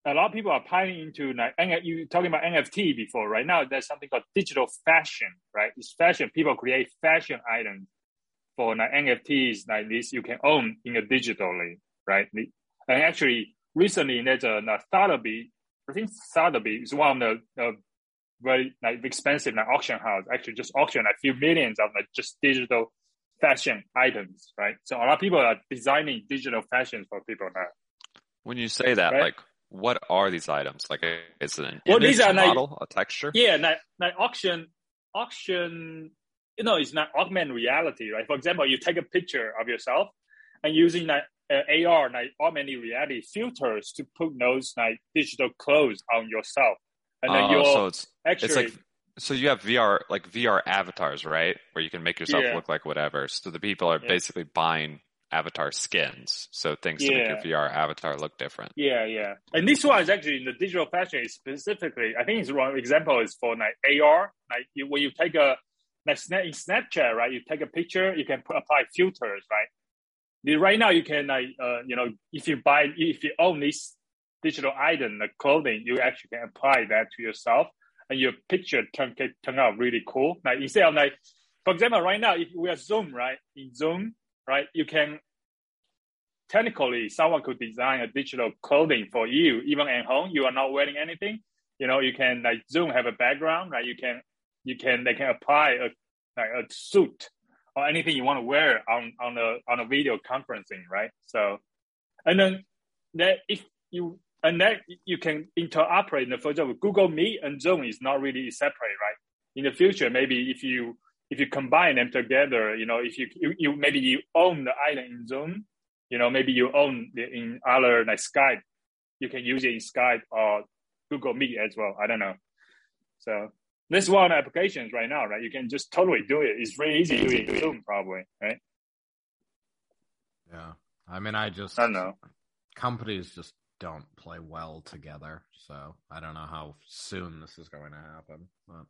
a lot of people are piling into like you talking about NFT before, right? Now there's something called digital fashion, right? It's fashion. People create fashion items for like NFTs like this. You can own in a digitally, right? And actually, recently there's a, Sotheby. I think Sotheby is one of the uh, very like expensive like auction house. Actually, just auction a few millions of like just digital fashion items, right? So a lot of people are designing digital fashions for people now. When you say that, Right. like, what are these items? Like, is it an Well, image, these are a like- model, a texture? Yeah, like like auction auction. You know, it's not augmented reality, right? For example, you take a picture of yourself and using like uh, AR, like augmented reality filters to put those like digital clothes on yourself, and then Oh, you're so it's actually it's like so you have VR like VR avatars, right? Where you can make yourself Yeah. look like whatever. So the people are Yeah. basically buying avatar skins, so things to make your VR avatar look different. Yeah, yeah. And this one is actually in the digital fashion is specifically, I think it's one example is for like AR, like you, when you take a, like Snap, in Snapchat, right? You take a picture, you can put, apply filters, right? Right now you can like, uh, you know, if you buy, if you own this digital item, the clothing, you actually can apply that to yourself and your picture can turn out really cool. Like instead of like, for example, right now, if we are Zoom, right? In Zoom, right? You can technically someone could design a digital clothing for you even at home you are not wearing anything you know you can like zoom have a background right you can you can they can apply a like a suit or anything you want to wear on on a on a video conferencing right so and then that if you and that you can interoperate in the for example google meet and zoom is not really separate right in the future maybe if you if you combine them together you know if you you, you maybe you own the island in zoom you know, maybe you own the, in other like Skype, you can use it in Skype or Google Meet as well. I don't know. So this is one of applications right now, right? You can just totally do it. It's really easy to do it in Zoom, probably, right? Yeah. I mean, I just I don't know. companies just don't play well together. So I don't know how soon this is going to happen. But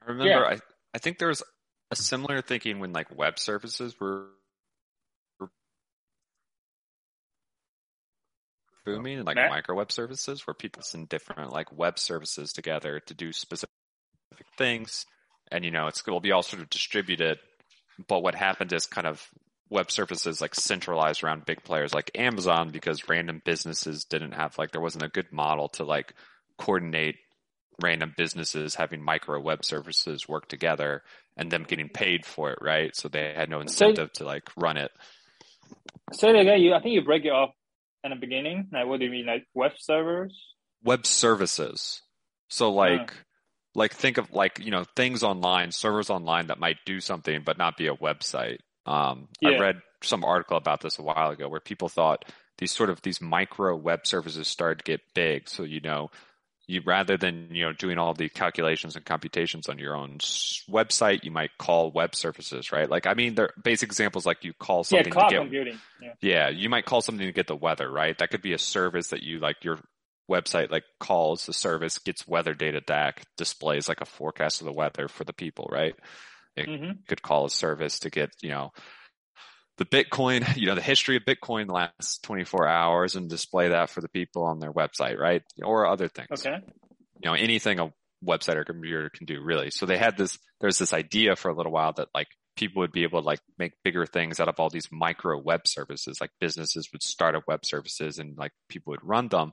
I remember I I think there was a similar thinking when like web services were were booming and like Matt? micro web services where people send different like web services together to do specific things and you know it's going to be all sort of distributed but what happened is kind of web services like centralized around big players like Amazon because random businesses didn't have like there wasn't a good model to like coordinate random businesses having micro web services work together and them getting paid for it, right? So they had no incentive to like run it. Say it again. You, I think you break it off in the beginning. Like, what do you mean, like web servers? Web services. So like like think of like, you know, things online, servers online that might do something but not be a website. Um I read some article about this a while ago where people thought these sort of these micro web services started to get big. So you know, you rather than you know doing all the calculations and computations on your own website, you might call web services, right? Like I mean, they're basic examples like you call something yeah, cloud to get computing. Yeah. yeah, you might call something to get the weather, right? That could be a service that you like your website like calls the service, gets weather data back, displays like a forecast of the weather for the people, right? It hmm could call a service to get, you know, the Bitcoin, you know, the history of Bitcoin the last 24 hours and display that for the people on their website, right? Or other things. Okay. You know, anything a website or computer can do really. So they had this, there's this idea for a little while that like people would be able to like make bigger things out of all these micro web services. Like businesses would start up web services and like people would run them.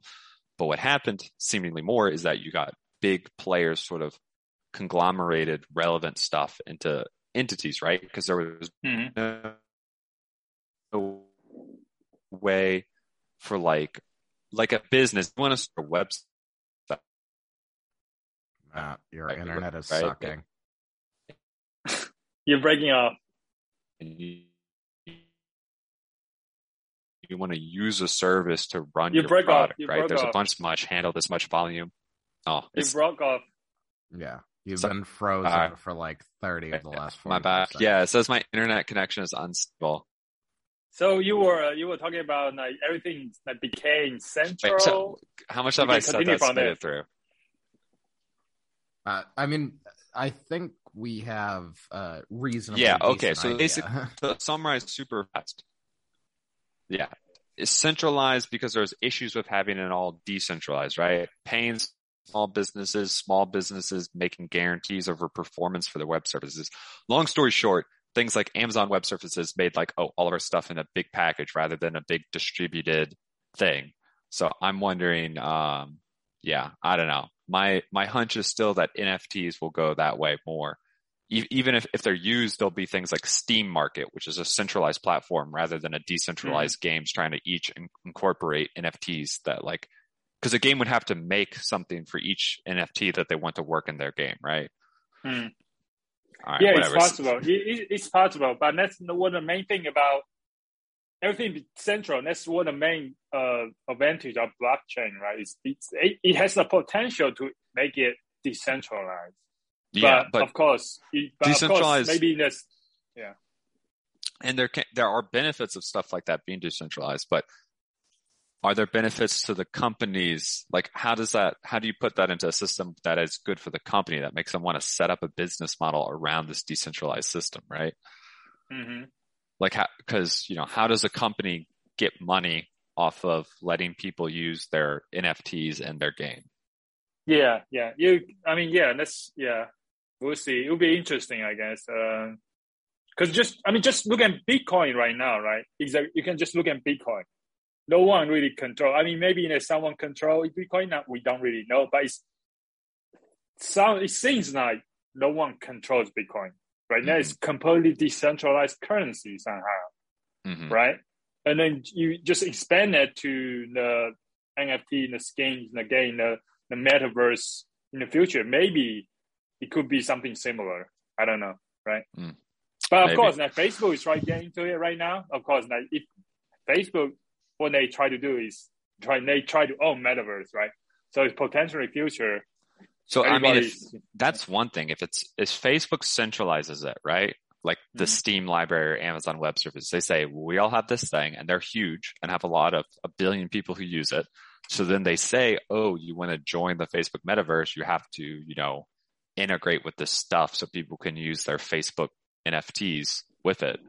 But what happened seemingly more is that you got big players sort of conglomerated relevant stuff into entities, right? Because there was hmm no way for like like a business you want to start a website Matt, your Right, internet is right. sucking. You're breaking up. you, you want to use a service to run You your broke off. product, You right? broke There's a bunch much handle this much volume. Oh, You it's broke off. Yeah. You've So- been frozen Alright. for like 30 of the last 40 my bad. Yeah, it says my internet connection is unstable. So you were uh, you were talking about like everything that became central. Wait, so how much We have I said continue that's made it through? Uh, I mean, I think we have uh, reasonably. Yeah, okay, so idea. basic- To summarize super fast. Yeah. It's centralized because there's issues with having it all decentralized, right? Paying small businesses, small businesses making guarantees over performance for their web services. Long story short, things like Amazon Web Services made like, oh, all of our stuff in a big package rather than a big distributed thing. So I'm wondering, um, yeah, I don't know. My my hunch is still that NFTs will go that way more. E- even if, if they're used, there'll be things like Steam Market, which is a centralized platform rather than a decentralized games trying to each in- incorporate NFTs that like, because a game would have to make something for each NFT that they want to work in their game, right? Hmm. Right, yeah, whatever. it's possible. It, it, it's possible, but that's the- one of the main thing about everything central. That's one of the main uh, advantage of blockchain, right? It's, it's it, it has the potential to make it decentralized. Yeah, but, but of course, it, but of course, decentralized- maybe that's yeah. and there can there are benefits of stuff like that being decentralized, but are there benefits to the companies? Like, how does that? How do you put that into a system that is good for the company that makes them want to set up a business model around this decentralized system, right? Mm-hmm. Like, how, because you know, how does a company get money off of letting people use their NFTs and their game? yeah, yeah. You, I mean, yeah, that's yeah. We'll see. It'll be interesting, I guess. Because just, I mean, just look at Bitcoin right now, right? Exactly. You can just look at Bitcoin. No one really control. I mean, maybe know, someone control Bitcoin. Now we don't really know, but it's sound. It seems like no one controls Bitcoin right now. It's completely decentralized currency somehow, hmm right? And then you just expand it to the NFT, the skins, the game, the the metaverse in the future. Maybe it could be something similar. I don't know, right? Mm. But of Maybe. course, now Facebook is trying to get into it right now. Of course, now if Facebook, what they try to do is try they try to own metaverse, right? So it's potentially future. So I mean, if, that's one thing. If it's if Facebook centralizes it, right? Like the Mhm. Steam library or Amazon Web Services, they say well, we all have this thing, and they're huge and have a lot of a billion people who use it. So then they say, oh, you want to join the Facebook metaverse, you have to, you know, integrate with this stuff so people can use their Facebook NFTs with it.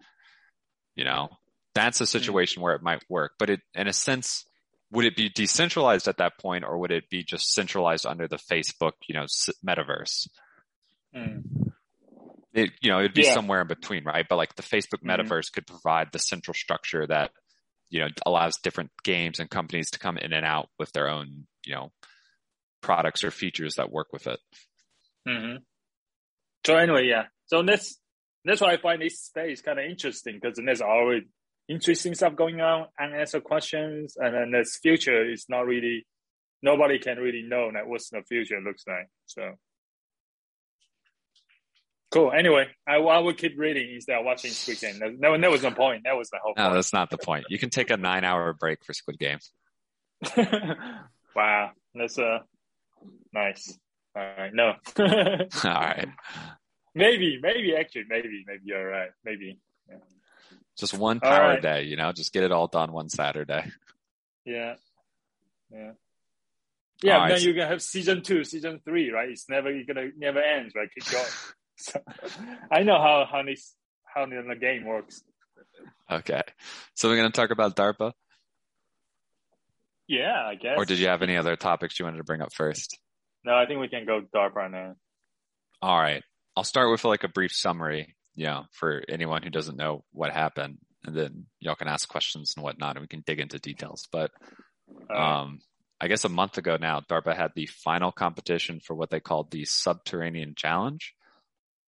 You know, that's a situation where it might work. But it, in a sense, would it be decentralized at that point, or would it be just centralized under the Facebook, you know, metaverse? Mm. It, you know, it'd be Yeah. somewhere in between, right? But like the Facebook Mhm. metaverse could provide the central structure that, you know, allows different games and companies to come in and out with their own, you know, products or features that work with it. hmm So anyway, yeah. So that's that's why I find this space kind of interesting because there's always interesting stuff going on, unanswered questions, and then this future is not really nobody can really know like what's the future looks like. So Cool. Anyway, I, I will keep reading instead of watching Squid Game. That, that, that was the point. That was the whole No, point. that's not the point. You can take a nine hour break for Squid Game. wow, that's uh nice. All right, no, All right. maybe, maybe actually, maybe, maybe you're right. Maybe, Just one power right. day, you know, just get it all done one Saturday. yeah, yeah, yeah. Right. Then you're gonna have season two, season three, right? It's never you're gonna never ends, right? Keep going. so, I know how how this how the game works. Okay. So we're going to talk about DARPA, Yeah, I guess. or did you have any other topics you wanted to bring up first? No, I think we can go DARPA now. All right. I'll start with like a brief summary, you know, for anyone who doesn't know what happened. And then y'all can ask questions and whatnot, and we can dig into details. But um, I guess a month ago now, DARPA had the final competition for what they called the Subterranean Challenge.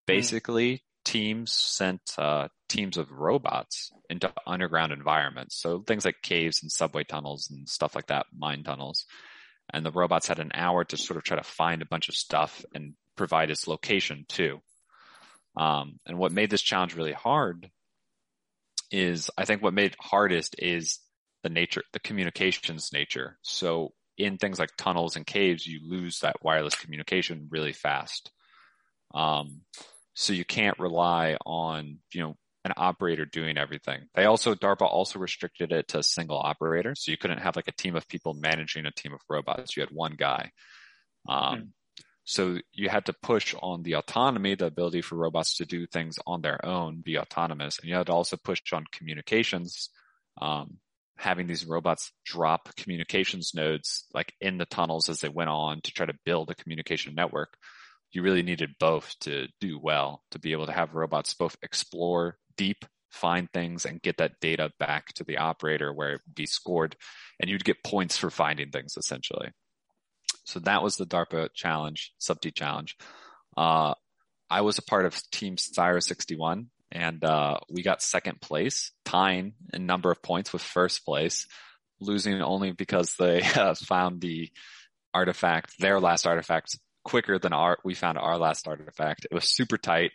Basically, teams sent uh, teams of robots into underground environments. So things like caves and subway tunnels and stuff like that, mine tunnels. And the robots had an hour to sort of try to find a bunch of stuff and provide its location too. Um, and what made this challenge really hard is I think what made it hardest is the nature, the communications nature. So in things like tunnels and caves, you lose that wireless communication really fast. Um, so you can't rely on, you know, an operator doing everything. They also, DARPA also restricted it to a single operator. So you couldn't have like a team of people managing a team of robots. You had one guy. Um, so you had to push on the autonomy, the ability for robots to do things on their own, be autonomous. And you had to also push on communications, um, having these robots drop communications nodes like in the tunnels as they went on to try to build a communication network. You really needed both to do well, to be able to have robots both explore deep, find things and get that data back to the operator where it would be scored and you'd get points for finding things essentially. So that was the DARPA challenge, sub-T challenge. Uh, I was a part of Team CSIRO 61 and uh, we got second place, tying in number of points with first place, losing only because they uh, found the artifact, their last artifact, quicker than our we found our last artifact. It was super tight.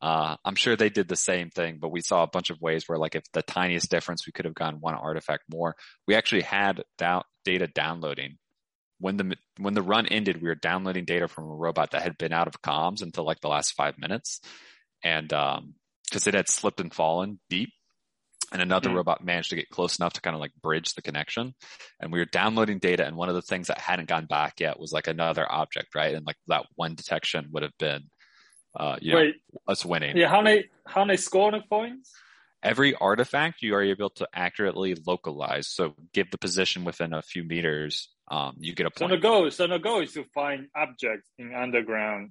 Uh, I'm sure they did the same thing, but we saw a bunch of ways where, like, if the tiniest difference, we could have gone one artifact more. We actually had down, data downloading when the when the run ended. We were downloading data from a robot that had been out of comms until like the last five minutes, and um, because it had slipped and fallen deep. And another Hmm. robot managed to get close enough to kind of like bridge the connection. And we were downloading data. And one of the things that hadn't gone back yet was like another object, right? And like that one detection would have been, uh, you know, Wait, us winning. yeah, how many how many scoring points? Every artifact you are able to accurately localize. So give the position within a few meters. Um, you get a So the goal, so the goal is to find objects in underground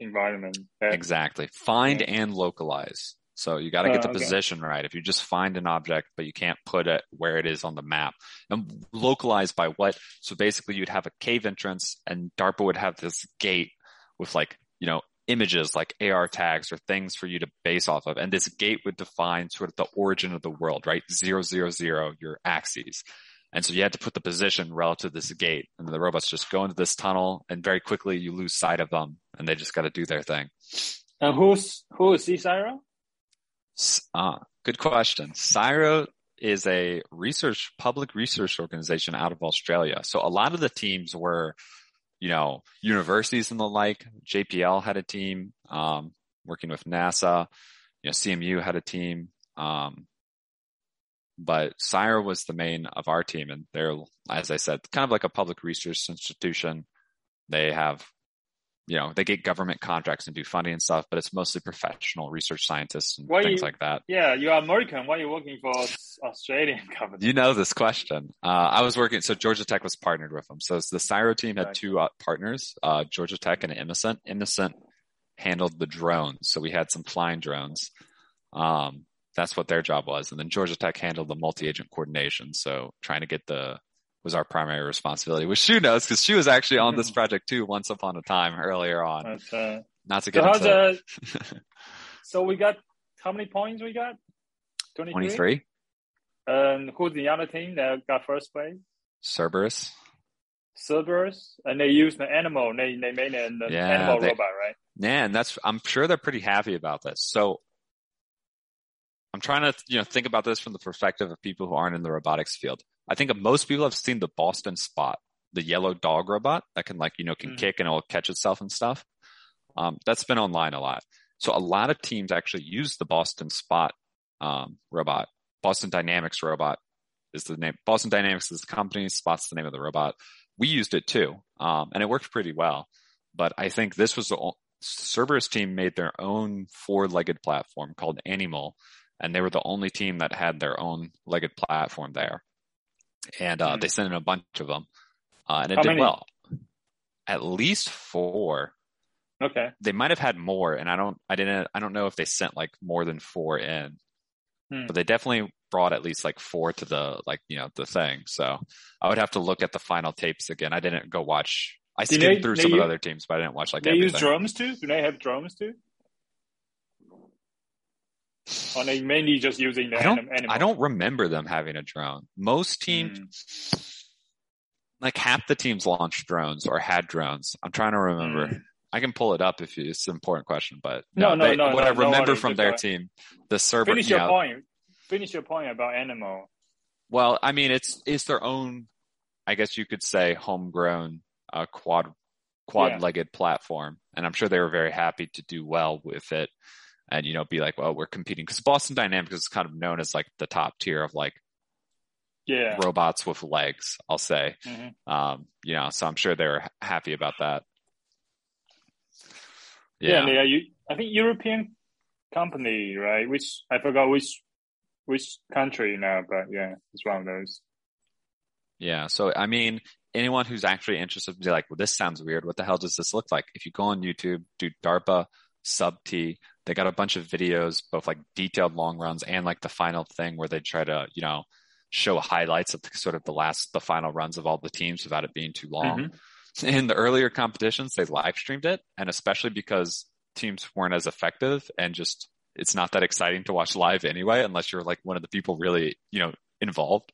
environment. Exactly. Find Yeah. and localize. So you got to get the okay. position right. If you just find an object, but you can't put it where it is on the map and localize by what? So basically you'd have a cave entrance and DARPA would have this gate with like, you know, images like AR tags or things for you to base off of. And this gate would define sort of the origin of the world, right? Zero, zero, zero, your axes. And so you had to put the position relative to this gate and the robots just go into this tunnel and very quickly you lose sight of them and they just got to do their thing. And who's who is? S- Ah, good question. CSIRO is a research, public research organization out of Australia. So a lot of the teams were, you know, universities and the like. JPL had a team, um, working with NASA. You know, CMU had a team. Um, but CSIRO was the main of our team and they're, as I said, kind of like a public research institution. They have you know, they get government contracts and do funding and stuff, but it's mostly professional research scientists and Why things you- like that. Yeah, you're American. Why are you working for Australian company? You know this question. Uh, I was working, so Georgia Tech was partnered with them. So the CSIRO team had two uh, partners, uh, Georgia Tech and Emesent. Emesent handled the drones. So we had some flying drones. Um, that's what their job was. And then Georgia Tech handled the multi-agent coordination. So trying to get the, was our primary responsibility, which Shu knows because she was actually on this project too once upon a time earlier on. But, uh, Not to so get how's into the? so we got how many points we got? 23? 23, And who's the other team that got first place? Cerberus. Cerberus, and they used the ANYmal. They they made an Yeah, animal they- robot, right? Man, that's I'm sure they're pretty happy about this. So I'm trying to you know think about this from the perspective of people who aren't in the robotics field. I think most people have seen the Boston Spot, the yellow dog robot that can like you know can Mhm. kick and it'll catch itself and stuff. Um, that's been online a lot. So a lot of teams actually use the Boston Spot um, robot. Boston Dynamics robot is the name. Boston Dynamics is the company. Spot's the name of the robot. We used it too, um, and it worked pretty well. But I think this was the Cerberus team made their own four-legged platform called ANYmal, and they were the only team that had their own legged platform there. And uh, Hmm. they sent in a bunch of them, uh, and it How did many? well. At least four Okay. they might have had more and i don't i didn't i don't know if they sent like more than four in Hmm. but they definitely brought at least like four to the like you know the thing so i would have to look at the final tapes again i didn't go watch i skimmed they- through they some of the other teams but i didn't watch like they everything use drums too? Do they have drums too? Or they mainly just using the I don't, anim-? I don't remember them having a drone. Most teams, Mm. like half the teams launched drones or had drones. I'm trying to remember. Mm. I can pull it up if you, it's an important question, but No, no, they- no, what no, I remember worries, from their team, the server, Finish you your know, point. Finish your point about ANYmal. Well, I mean, it's it's their own, I guess you could say, homegrown uh, quad quad-legged platform, and I'm sure they were very happy to do well with it, and you know, be like, well, we're competing because Boston Dynamics is kind of known as like the top tier of like Yeah. robots with legs. I'll say, Mhm. um, you know, so I'm sure they're happy about that. Yeah, Yeah, they I think European company, right? Which I forgot which which country now, but yeah, it's one of those. Yeah. So, I mean, anyone who's actually interested be like, well, this sounds weird. What the hell does this look like? If you go on YouTube, do DARPA sub T, they got a bunch of videos, both like detailed long runs and like the final thing where they try to, you know, show highlights of the, sort of the last, the final runs of all the teams without it being too long. Mm-hmm. In the earlier competitions, they live streamed it. And especially because teams weren't as effective and just, it's not that exciting to watch live anyway, unless you're like one of the people really, you know, involved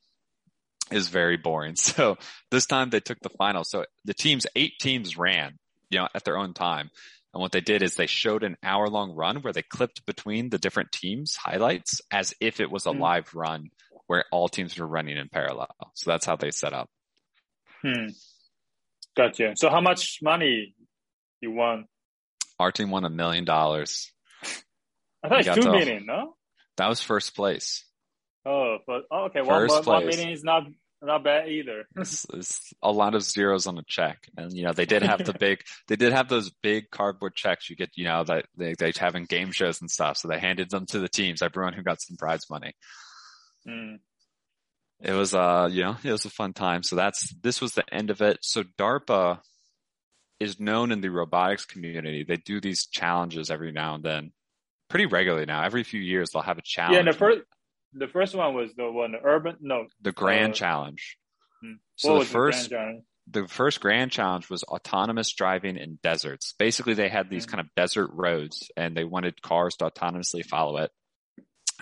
is very boring. So this time they took the final. So the teams, eight teams ran, you know, at their own time. And what they did is they showed an hour long run where they clipped between the different teams highlights as if it was a Hmm. live run where all teams were running in parallel. So that's how they set up. Hmm. Gotcha. So how much money you won? Our team won a million dollars. I thought it's two to- million, no? That was first place. Oh, but oh, okay, one, First one, one place. million is not not bad either. It's, it's a lot of zeros on a check. And, you know, they did have the big, they did have those big cardboard checks you get, you know, that they, they have in game shows and stuff. So they handed them to the teams, everyone who got some prize money. Hmm. It was, uh, you know, it was a fun time. So that's, this was the end of it. So DARPA is known in the robotics community. They do these challenges every now and then, pretty regularly now. Every few years, they'll have a challenge. Yeah, and the first the first one was the one the urban no. the grand uh, challenge. hmm. So what the first, grand challenge? the first grand challenge was autonomous driving in deserts. Basically, they had these Mhm. kind of desert roads and they wanted cars to autonomously follow it.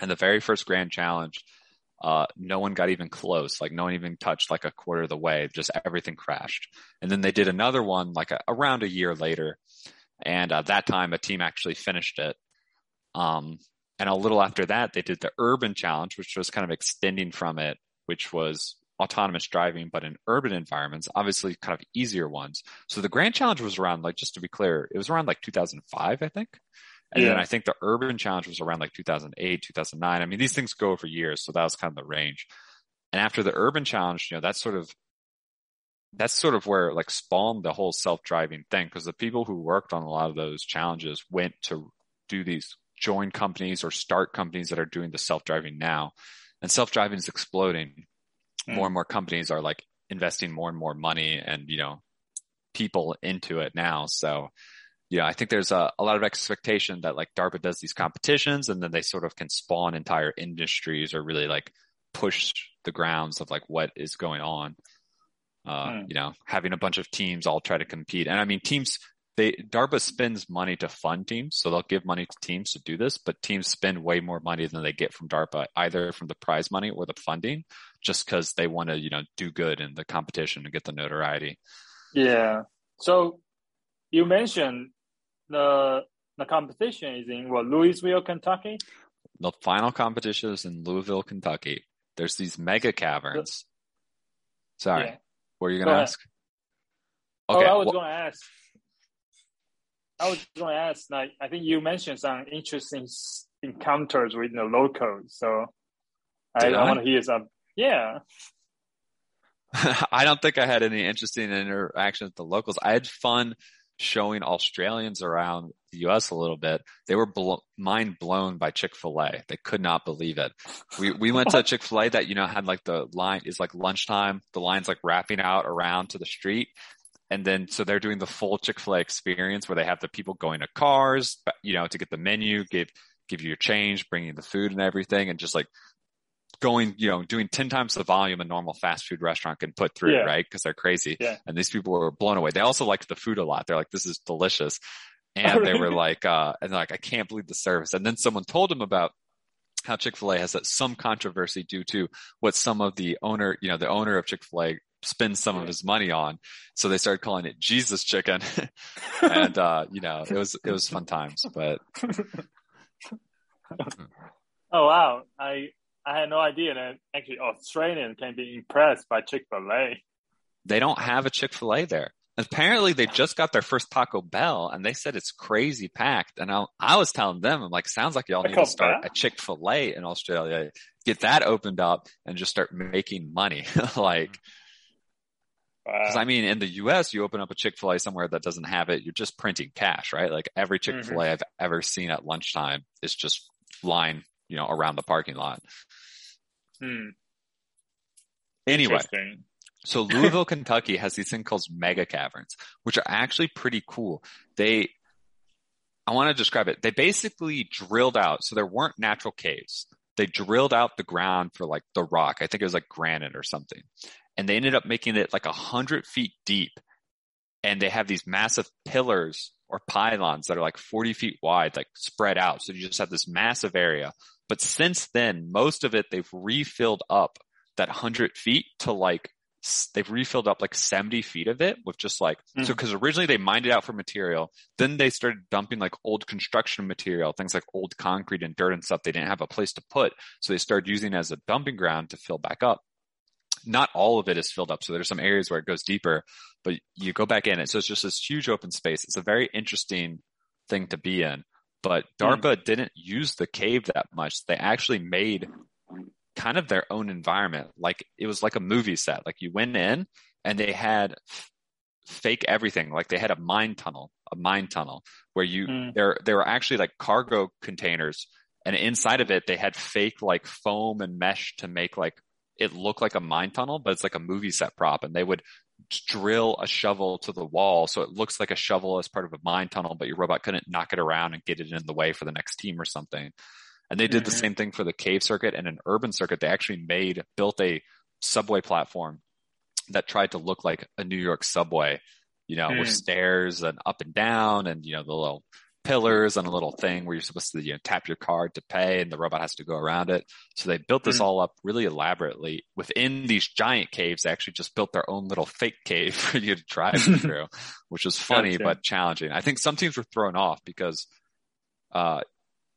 And the very first grand challenge, uh, no one got even close. Like no one even touched like a quarter of the way. Just everything crashed. And then they did another one like a, around a year later. And uh, that time a team actually finished it. Um, and a little after that, they did the urban challenge, which was kind of extending from it, which was autonomous driving, but in urban environments, obviously kind of easier ones. So the grand challenge was around like, just to be clear, it was around like 2005, I think. And then I think the urban challenge was around like 2008, 2009. I mean, these things go for years. So that was kind of the range. And after the urban challenge, you know, that's sort of, that's sort of where it like spawned the whole self-driving thing. Cause the people who worked on a lot of those challenges went to do these join companies or start companies that are doing the self-driving now. And self-driving is exploding. Mm. More and more companies are like investing more and more money and, you know, people into it now. So, yeah, I think there's a, a lot of expectation that like DARPA does these competitions and then they sort of can spawn entire industries or really like push the grounds of like what is going on. Uh, Hmm. you know, having a bunch of teams all try to compete. And I mean, teams, they, DARPA spends money to fund teams. So they'll give money to teams to do this, but teams spend way more money than they get from DARPA, either from the prize money or the funding, just because they want to, you know, do good in the competition and get the notoriety. Yeah. So you mentioned the the competition is in what Louisville, Kentucky. The final competition is in Louisville, Kentucky. There's these mega caverns. Sorry, Yeah. what are you gonna ahead. ask? oh, I was well- going to ask. I was going to ask. Like, I think you mentioned some interesting s- encounters with the locals. So I, I I? want to hear some. Yeah. I don't think I had any interesting interaction with the locals. I had fun showing Australians around the U.S. a little bit. They were blo- mind blown by Chick Fil A. They could not believe it. We we went to a Chick Fil A that you know had like the line is like lunchtime. The line's like wrapping out around to the street, and then so they're doing the full Chick Fil A experience where they have the people going to cars, you know, to get the menu, give give you your change, bringing the food and everything, and just like going, you know, doing 10 times the volume a normal fast food restaurant can put through, Yeah. right? Cause they're crazy. Yeah. And these people were blown away. They also liked the food a lot. They're like, this is delicious. And Oh, they were like, uh, and like, I can't believe the service. And then someone told them about how Chick-fil-A has some controversy due to what some of the owner, you know, the owner of Chick-fil-A spends some of his money on. So they started calling it Jesus chicken. and, uh, you know, it was, it was fun times, but Oh wow! I I had no idea that actually Australians can be impressed by Chick Fil A. they don't have a Chick-fil-A there. Apparently they just got their first Taco Bell and they said it's crazy packed. And I, I was telling them, I'm like, sounds like y'all need Taco to start Bell? a Chick-fil-A in Australia, get that opened up and just start making money. like, cause Wow. I mean, in the US, you open up a Chick-fil-A somewhere that doesn't have it. You're just printing cash, right? Like every Chick-fil-A I've ever seen at lunchtime is just line, you know, around the parking lot. Hmm. Anyway, So Louisville, Kentucky has these things called mega caverns, which are actually pretty cool. They, I want to describe it. They basically drilled out, so there weren't natural caves. They drilled out the ground for like the rock. I think it was like granite or something. And they ended up making it like a hundred feet deep. And they have these massive pillars or pylons that are like 40 feet wide, like spread out. So you just have this massive area. But since then, most of it they've refilled up that hundred feet to like they've refilled up like 70 feet of it with just like Mm. so because originally they mined it out for material then they started dumping like old construction material things like old concrete and dirt and stuff they didn't have a place to put so they started using it as a dumping ground to fill back up not all of it is filled up so there's some areas where it goes deeper but you go back in it so it's just this huge open space it's a very interesting thing to be in but darpa didn't use the cave that much they actually made kind of their own environment. Like it was like a movie set. Like you went in and they had fake everything. Like they had a mine tunnel, a mine tunnel where you, Mm. there, there were actually like cargo containers and inside of it, they had fake like foam and mesh to make like it looked like a mine tunnel, but it's like a movie set prop and they would drill a shovel to the wall. So it looks like a shovel as part of a mine tunnel, but your robot couldn't knock it around and get it in the way for the next team or something. And they did the Mhm. same thing for the cave circuit and an urban circuit. They actually made, built a subway platform that tried to look like a New York subway, you know, with Hmm. stairs and up and down and, you know, the little pillars and a little thing where you're supposed to, you know, tap your card to pay and the robot has to go around it. So they built this Hmm. all up really elaborately within these giant caves. They actually just built their own little fake cave for you to drive through, which was funny, Gotcha. but challenging. I think some teams were thrown off because, uh,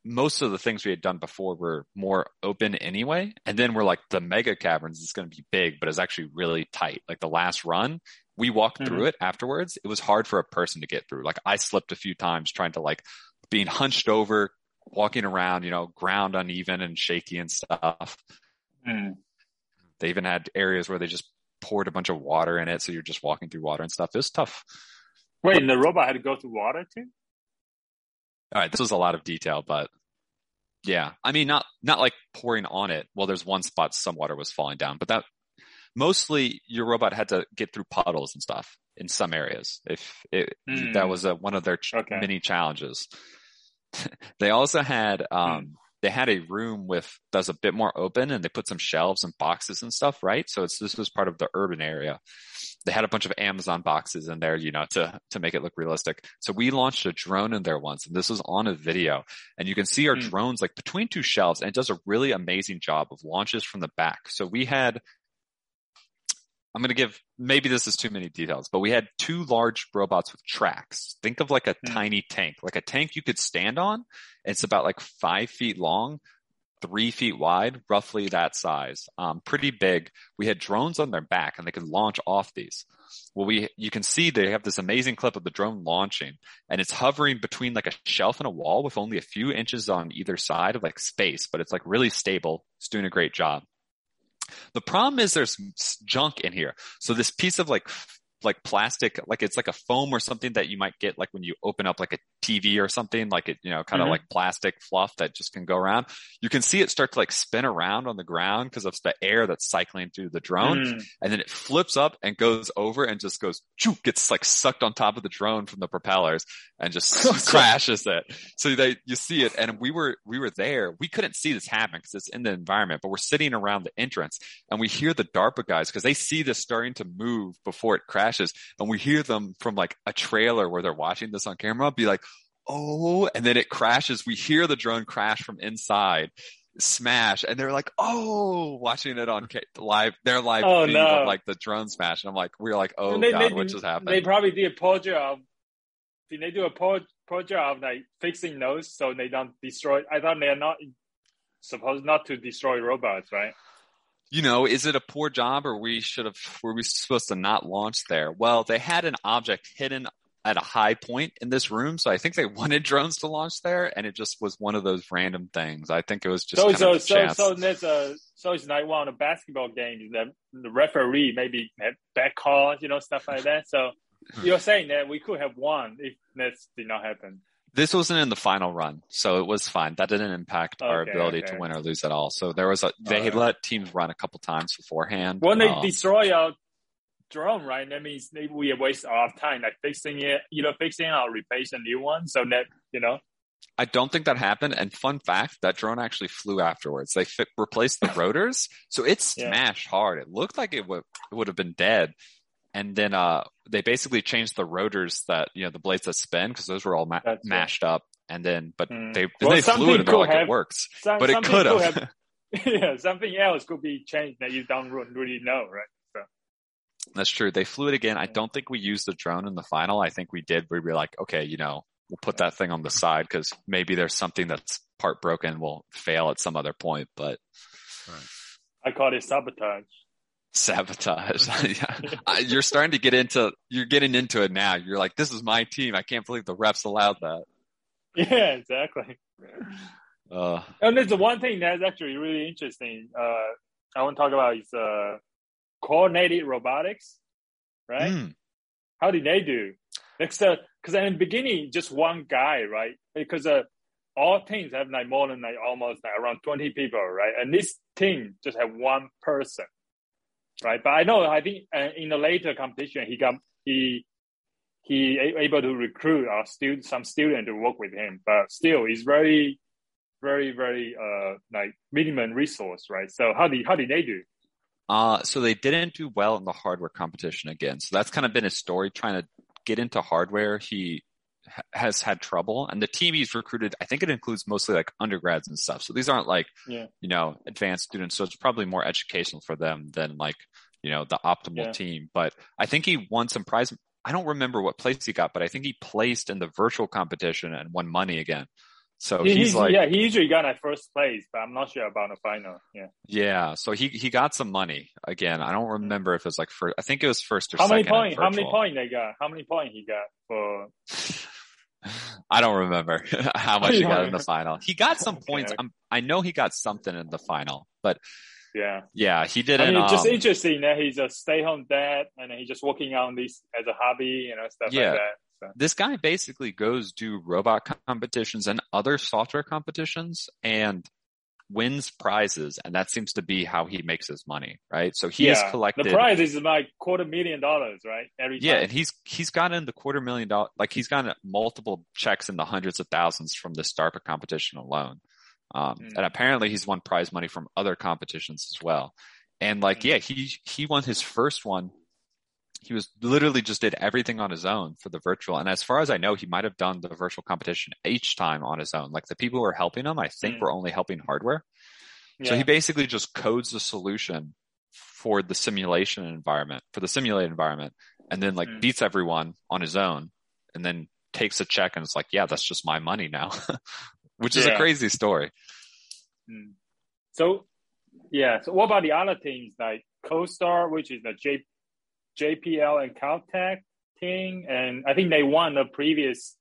most of the things we had done before were more open anyway. And then we're like, the mega caverns is going to be big, but it's actually really tight. Like the last run, we walked Mhm. through it afterwards. It was hard for a person to get through. Like I slipped a few times trying to like being hunched over, walking around, you know, ground uneven and shaky and stuff. Hmm. They even had areas where they just poured a bunch of water in it. So you're just walking through water and stuff. It was tough. Wait, and the robot had to go to water too? All right, this was a lot of detail, but yeah, I mean, not not like pouring on it. Well, there's one spot some water was falling down, but that mostly your robot had to get through puddles and stuff in some areas. If it, Hmm. that was a, one of their ch- Okay. many challenges. they also had um they had a room with that's a bit more open, and they put some shelves and boxes and stuff. Right, so it's this was part of the urban area they had a bunch of Amazon boxes in there, you know, to, to make it look realistic. So we launched a drone in there once and this was on a video and you can see our Hmm. drones like between two shelves and it does a really amazing job of launches from the back. So we had I'm going to give maybe this is too many details, but we had two large robots with tracks. Think of like a Hmm. tiny tank, like a tank you could stand on. It's about like five feet long, three feet wide, roughly that size. Um, pretty big. We had drones on their back and they could launch off these. Well, we, you can see they have this amazing clip of the drone launching and it's hovering between like a shelf and a wall with only a few inches on either side of like space, but it's like really stable. It's doing a great job. The problem is there's junk in here. So this piece of like like plastic, like it's like a foam or something that you might get like when you open up like a TV or something, like it, you know, kind of Mhm. like plastic fluff that just can go around. You can see it start to like spin around on the ground because of the air that's cycling through the drone. Mm. And then it flips up and goes over and just goes, choo, gets like sucked on top of the drone from the propellers and just crashes it. So they, you see it. And we were, we were there. We couldn't see this happen because it's in the environment, but we're sitting around the entrance and we hear the DARPA guys because they see this starting to move before it crashes. And we hear them from like a trailer where they're watching this on camera be like, Oh, and then it crashes. We hear the drone crash from inside smash and they're like, oh, watching it on live, their live Oh, feed no. of like the drone smash. And I'm like, we are like, oh they, God, they, what just happened? They probably did a poor job. Did they do a poor, poor job like fixing those so they don't destroy? I thought they're not supposed not to destroy robots, right? You know, is it a poor job or we should have, were we supposed to not launch there? Well, they had an object hidden at a high point in this room. So I think they wanted drones to launch there and it just was one of those random things. I think it was just so kind so of so chance. so there's a so it's like one of the basketball games that the referee maybe had bad calls, you know, stuff like that. So you're saying that we could have won if that did not happen. This wasn't in the final run, so it was fine. That didn't impact our ability okay. to win or lose at all. So there was a, they Alright. let teams run a couple times beforehand. When they Uh, destroy our drone, right? That means maybe we waste our time like fixing it, you know, fixing it or replacing a new one. So that you know, I don't think that happened. And fun fact, that drone actually flew afterwards. They fit, replaced the rotors, so it Yeah. smashed hard. It looked like it would it would have been dead. And then uh, they basically changed the rotors that you know the blades that spin because those were all ma- That's it. mashed up. And then, but Mm. they Well, they flew it and they're like have- it works, some, but it something could have. have. yeah, something else could be changed that you don't really know, right? So That's true. They flew it again. I don't think we used the drone in the final. I think we did. We were like, okay, you know, we'll put that thing on the side because maybe there's something that's part broken will fail at some other point, but I call it sabotage. Sabotage. You're starting to get into, you're getting into it now. You're like, this is my team. I can't believe the refs allowed that. Yeah, exactly. Uh, And there's the one thing that's actually really interesting. Uh, I want to talk about is uh, coordinated robotics, right? mm, How did they do? Because in the beginning, just one guy, right? Because uh, all teams have like more than like almost like around twenty people, right? And this team just have one person, right? But I know, I think uh, in the later competition, he got he he a- able to recruit our student some student to work with him, but still, he's very very very uh like minimum resource, right? So how did how did they do? Uh, so they didn't do well in the hardware competition again. So that's kind of been his story trying to get into hardware. He has had trouble and the team he's recruited, I think it includes mostly like undergrads and stuff. So these aren't like, Yeah. you know, advanced students. So it's probably more educational for them than like, you know, the optimal Yeah. team. But I think he won some prize. I don't remember what place he got, but I think he placed in the virtual competition and won money again. So He- he's like, yeah, he usually got like first place, but I'm not sure about the final. Yeah. yeah. So he, he got some money again. I don't mm. remember if it was like first, I think it was first or How many points? How many points they got? How many points he got for? I don't remember how much he got in the final. He got some points. okay. I know he got something in the final, but Yeah, yeah, he didn't. mean, just um, interesting that he's a stay-home dad and he's just working on this as a hobby, you know, stuff Yeah. like that. So, this guy basically goes do robot competitions and other software competitions and wins prizes, and that seems to be how he makes his money, right? So he yeah, has collected. the prize is like quarter million dollars, right? Every Yeah, time. and he's he's gotten the quarter million dollar like he's gotten multiple checks in the hundreds of thousands from this DARPA competition alone. Um, Mm. and apparently he's won prize money from other competitions as well. And like, Mm. yeah, he he won his first one. He was literally just did everything on his own for the virtual. And as far as I know, he might have done the virtual competition each time on his own. Like the people who were helping him, I think Mm. were only helping hardware. So he basically just codes the solution for the simulation environment, for the simulated environment, and then like Mm. beats everyone on his own, and then takes a check and it's like, yeah, that's just my money now, which is a crazy story. Mm. So, yeah. So, what about the other teams like CoStar, which is the J, JPL and Caltech team, and I think they won the previous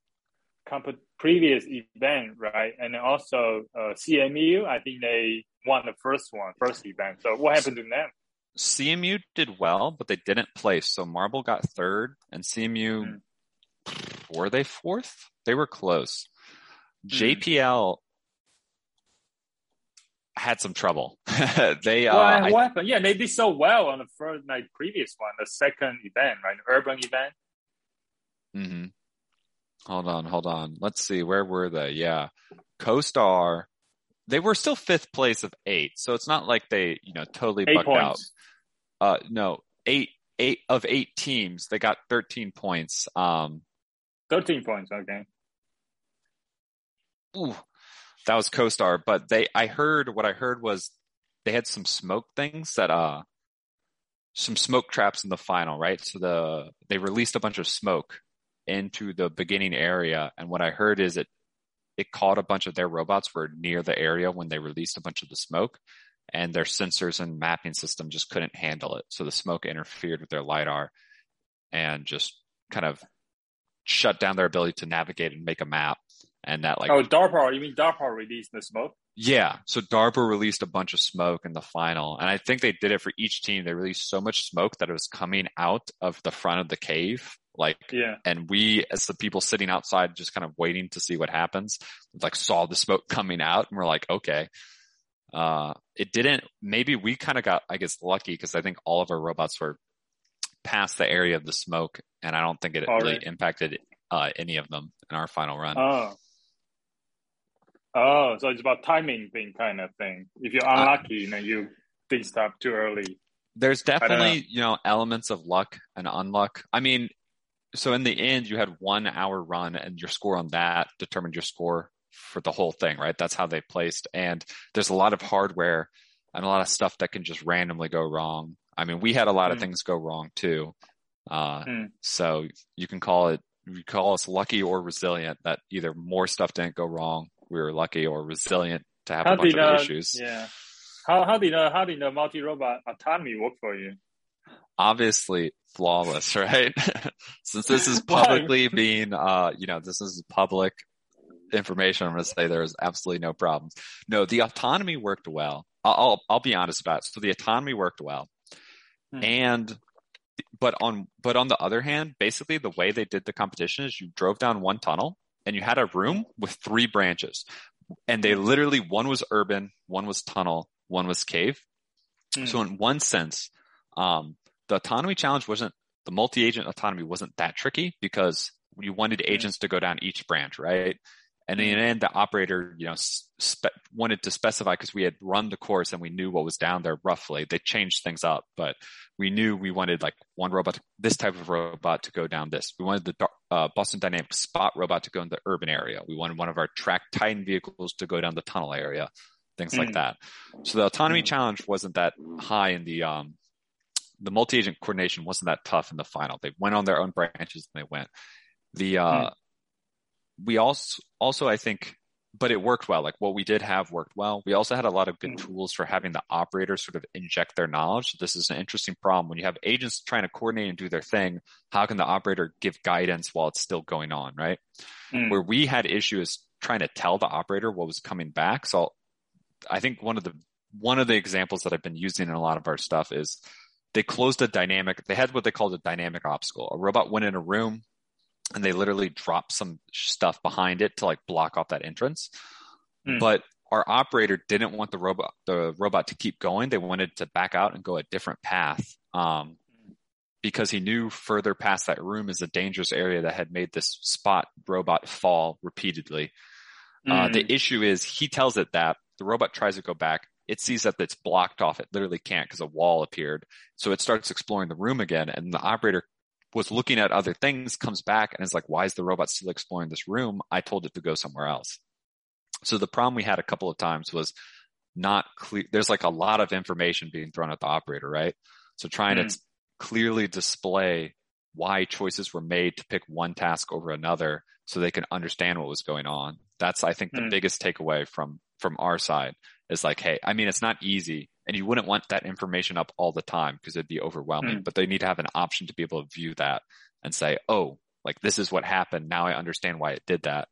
comp- previous event, right? And also uh, CMU, I think they won the first one, first event. So, what happened to them? CMU did well, but they didn't place. So Marble got third, and CMU were they fourth? They were close. JPL had some trouble. they uh, what, I- happened? Yeah, they did so well on the first, like previous one, the second event, right? Urban event. hmm Hold on, hold on. Let's see. Where were they? Yeah. CoStar, they were still fifth place of eight. So it's not like they, you know, totally Eight bucked out. Uh, no, eight, eight of eight teams. They got 13 points. Um, 13 points, okay. ooh, that was CoStar, but they, I heard, what I heard was they had some smoke things that, uh, some smoke traps in the final, right? So the, they released a bunch of smoke into the beginning area. And what I heard is it, it caught a bunch of their robots were near the area when they released a bunch of the smoke and their sensors and mapping system just couldn't handle it. So the smoke interfered with their LiDAR and just kind of shut down their ability to navigate and make a map. And that like, oh, DARPA, you mean DARPA released the smoke? yeah. So DARPA released a bunch of smoke in the final. And I think they did it for each team. They released so much smoke that it was coming out of the front of the cave. Like, Yeah. and we as the people sitting outside just kind of waiting to see what happens like saw the smoke coming out and we're like okay uh it didn't maybe we kind of got i guess lucky because i think all of our robots were past the area of the smoke and i don't think it Oh, really really? impacted uh any of them in our final run Oh. Oh, so it's about timing thing kind of thing. If you're Uh, unlucky, then you did stuff too early. there's don't know. definitely you know elements of luck and unluck i mean so in the end you had one hour run and your score on that determined your score for the whole thing right that's how they placed and there's a lot of hardware and a lot of stuff that can just randomly go wrong i mean we had a lot of Mm. things go wrong too uh, Mm. so you can call it you call us lucky or resilient that either more stuff didn't go wrong we were lucky or resilient to have How a bunch of uh, issues yeah? How how did uh, how did the multi robot autonomy work for you? obviously flawless, right? Since this is publicly being, uh, you know, this is public information, I'm going to say there is absolutely no problems. No, the autonomy worked well. I'll, I'll, I'll be honest about it. So the autonomy worked well. Hmm. And, but on, but on the other hand, basically the way they did the competition is you drove down one tunnel and you had a room with three branches and they literally, one was urban, one was tunnel, one was cave. Hmm. So in one sense, um, the autonomy challenge wasn't the multi-agent autonomy wasn't that tricky because you wanted Hmm. agents to go down each branch, right? And in the end, the operator, you know, spe- wanted to specify because we had run the course and we knew what was down there roughly. They changed things up, but we knew we wanted like one robot, this type of robot to go down this. We wanted the Dar- uh, Boston Dynamics spot robot to go in the urban area. We wanted one of our track Titan vehicles to go down the tunnel area, things like Mm. that. So the autonomy Mm. challenge wasn't that high in the, um, the multi-agent coordination wasn't that tough in the final. They went on their own branches and they went. The, uh, we also, also, I think, but it worked well. Like what we did have worked well. We also had a lot of good Mm. tools for having the operator sort of inject their knowledge. This is an interesting problem. When you have agents trying to coordinate and do their thing, how can the operator give guidance while it's still going on, right? Mm. Where we had issues trying to tell the operator what was coming back. So I think one of the, one of the examples that I've been using in a lot of our stuff is they closed a dynamic, they had what they called a dynamic obstacle. A robot went in a room and they literally dropped some stuff behind it to like block off that entrance. Mm. But our operator didn't want the robot, the robot to keep going. They wanted to back out and go a different path. Um, because he knew further past that room is a dangerous area that had made this spot robot fall repeatedly. Uh, Mm. the issue is he tells it that the robot tries to go back. It sees that it's blocked off. It literally can't because a wall appeared. So it starts exploring the room again. And the operator was looking at other things, comes back and is like, why is the robot still exploring this room? I told it to go somewhere else. So the problem we had a couple of times was not clear. There's like a lot of information being thrown at the operator, right? So trying Mm. to clearly display why choices were made to pick one task over another so they can understand what was going on. That's, I think, the Mm. biggest takeaway from, from our side is like, Hey, I mean, it's not easy and you wouldn't want that information up all the time because it'd be overwhelming, Mm. but they need to have an option to be able to view that and say, Oh, like this is what happened. Now I understand why it did that.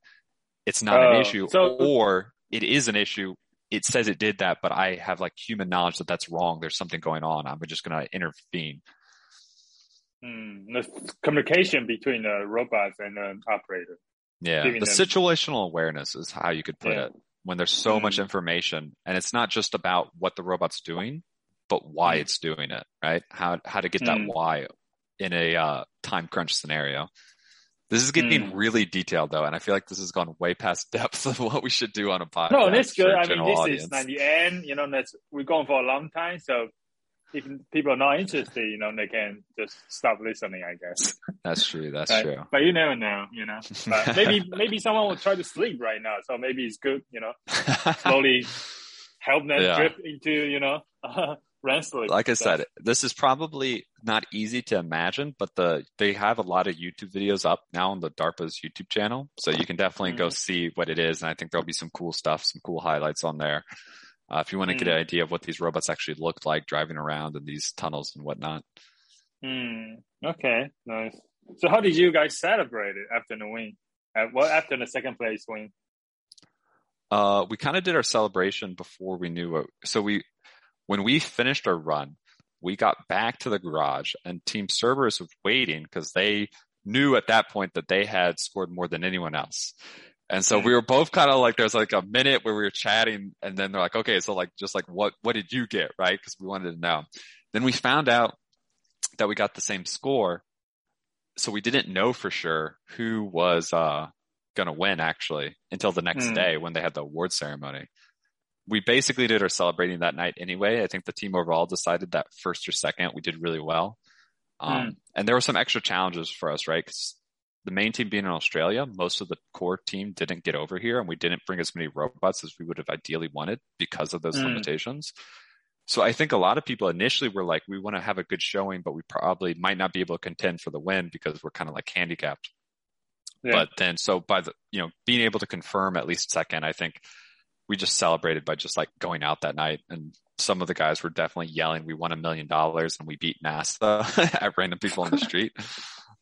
It's not Oh, an issue so- or it is an issue. It says it did that, but I have like human knowledge that that's wrong. There's something going on. I'm just going to intervene. Mm, the communication between the robots and the operator. Yeah. The them- situational awareness is how you could put Yeah. it when there's so much Mm. information and it's not just about what the robot's doing, but why Mm. it's doing it, right? How, how to get that Mm. why in a uh, time crunch scenario. This is getting Mm. really detailed though, and I feel like this has gone way past depth of what we should do on a podcast. No, that's good. I mean, this audience. is not the end. You know, that's we're going for a long time. So if people are not interested, you know, they can just stop listening. I guess. That's true. That's Right? true. But you never know. You know, but maybe maybe someone will try to sleep right now. So maybe it's good. You know, slowly help them Yeah. drift into you know like I said, this is probably not easy to imagine, but the they have a lot of YouTube videos up now on the DARPA's YouTube channel, so you can definitely go Mhm. see what it is. And I think there'll be some cool stuff, some cool highlights on there. Uh, if you want to get an Mm. idea of what these robots actually looked like driving around in these tunnels and whatnot. Hmm. Okay. Nice. So how did you guys celebrate it after the win? Uh, well, after the second place win. Uh, we kind of did our celebration before we knew what, so we, when we finished our run, we got back to the garage and Team Cerberus was waiting because they knew at that point that they had scored more than anyone else. And so Mm. we were both kind of like, there's like a minute where we were chatting and then they're like, okay, so like, just like what, what did you get? Right. Cause we wanted to know. Then we found out that we got the same score. So we didn't know for sure who was, uh, gonna win actually until the next Hmm. day when they had the award ceremony. We basically did our celebrating that night anyway. I think the team overall decided that first or second we did really well. Um, Hmm. and there were some extra challenges for us, right? 'Cause the main team being in Australia, most of the core team didn't get over here and we didn't bring as many robots as we would have ideally wanted because of those Hmm. limitations. So I think a lot of people initially were like, we want to have a good showing, but we probably might not be able to contend for the win because we're kind of like handicapped. Yeah. But then, so by the, you know, being able to confirm at least second, I think we just celebrated by just like going out that night. And some of the guys were definitely yelling, we won a million dollars and we beat NASA at random people on the street.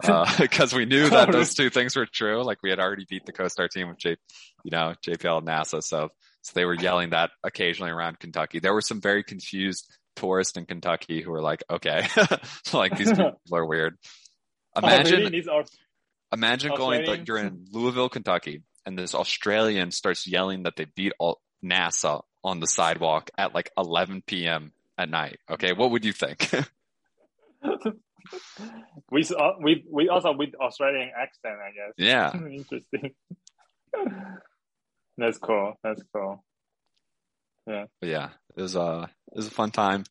Uh, cause we knew that those two things were true. Like we had already beat the CoStar team with J, you know, JPL and NASA. So, so they were yelling that occasionally around Kentucky. There were some very confused tourists in Kentucky who were like, okay, like these people are weird. Imagine, Oh. These are Imagine going like you're in Louisville, Kentucky, and this Australian starts yelling that they beat all NASA on the sidewalk at like 11 p.m. at night. Okay, what would you think? we saw, we we also with Australian accent, I guess. yeah, Interesting. That's cool. That's cool. but yeah, it was uh, it was a fun time.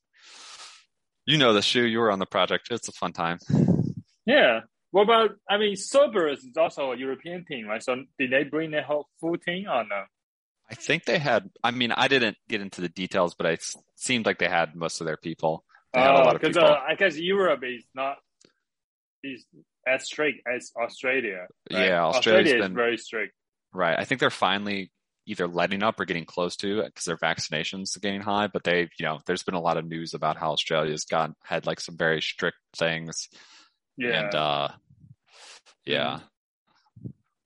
You know the shoe. You were on the project. It's a fun time. Yeah. What about? I mean, Cerberus is also a European team, right? So did they bring their whole full team or no? I think they had. I mean, I didn't get into the details, but it seemed like they had most of their people. They had a lot of because uh, I guess Europe is not is as strict as Australia. right? Yeah, Australia's Australia is been- very strict. Right. I think they're finally either letting up or getting close to it because their vaccinations are getting high. But they, you know, there's been a lot of news about how Australia's got had like some very strict things. Yeah, And uh yeah.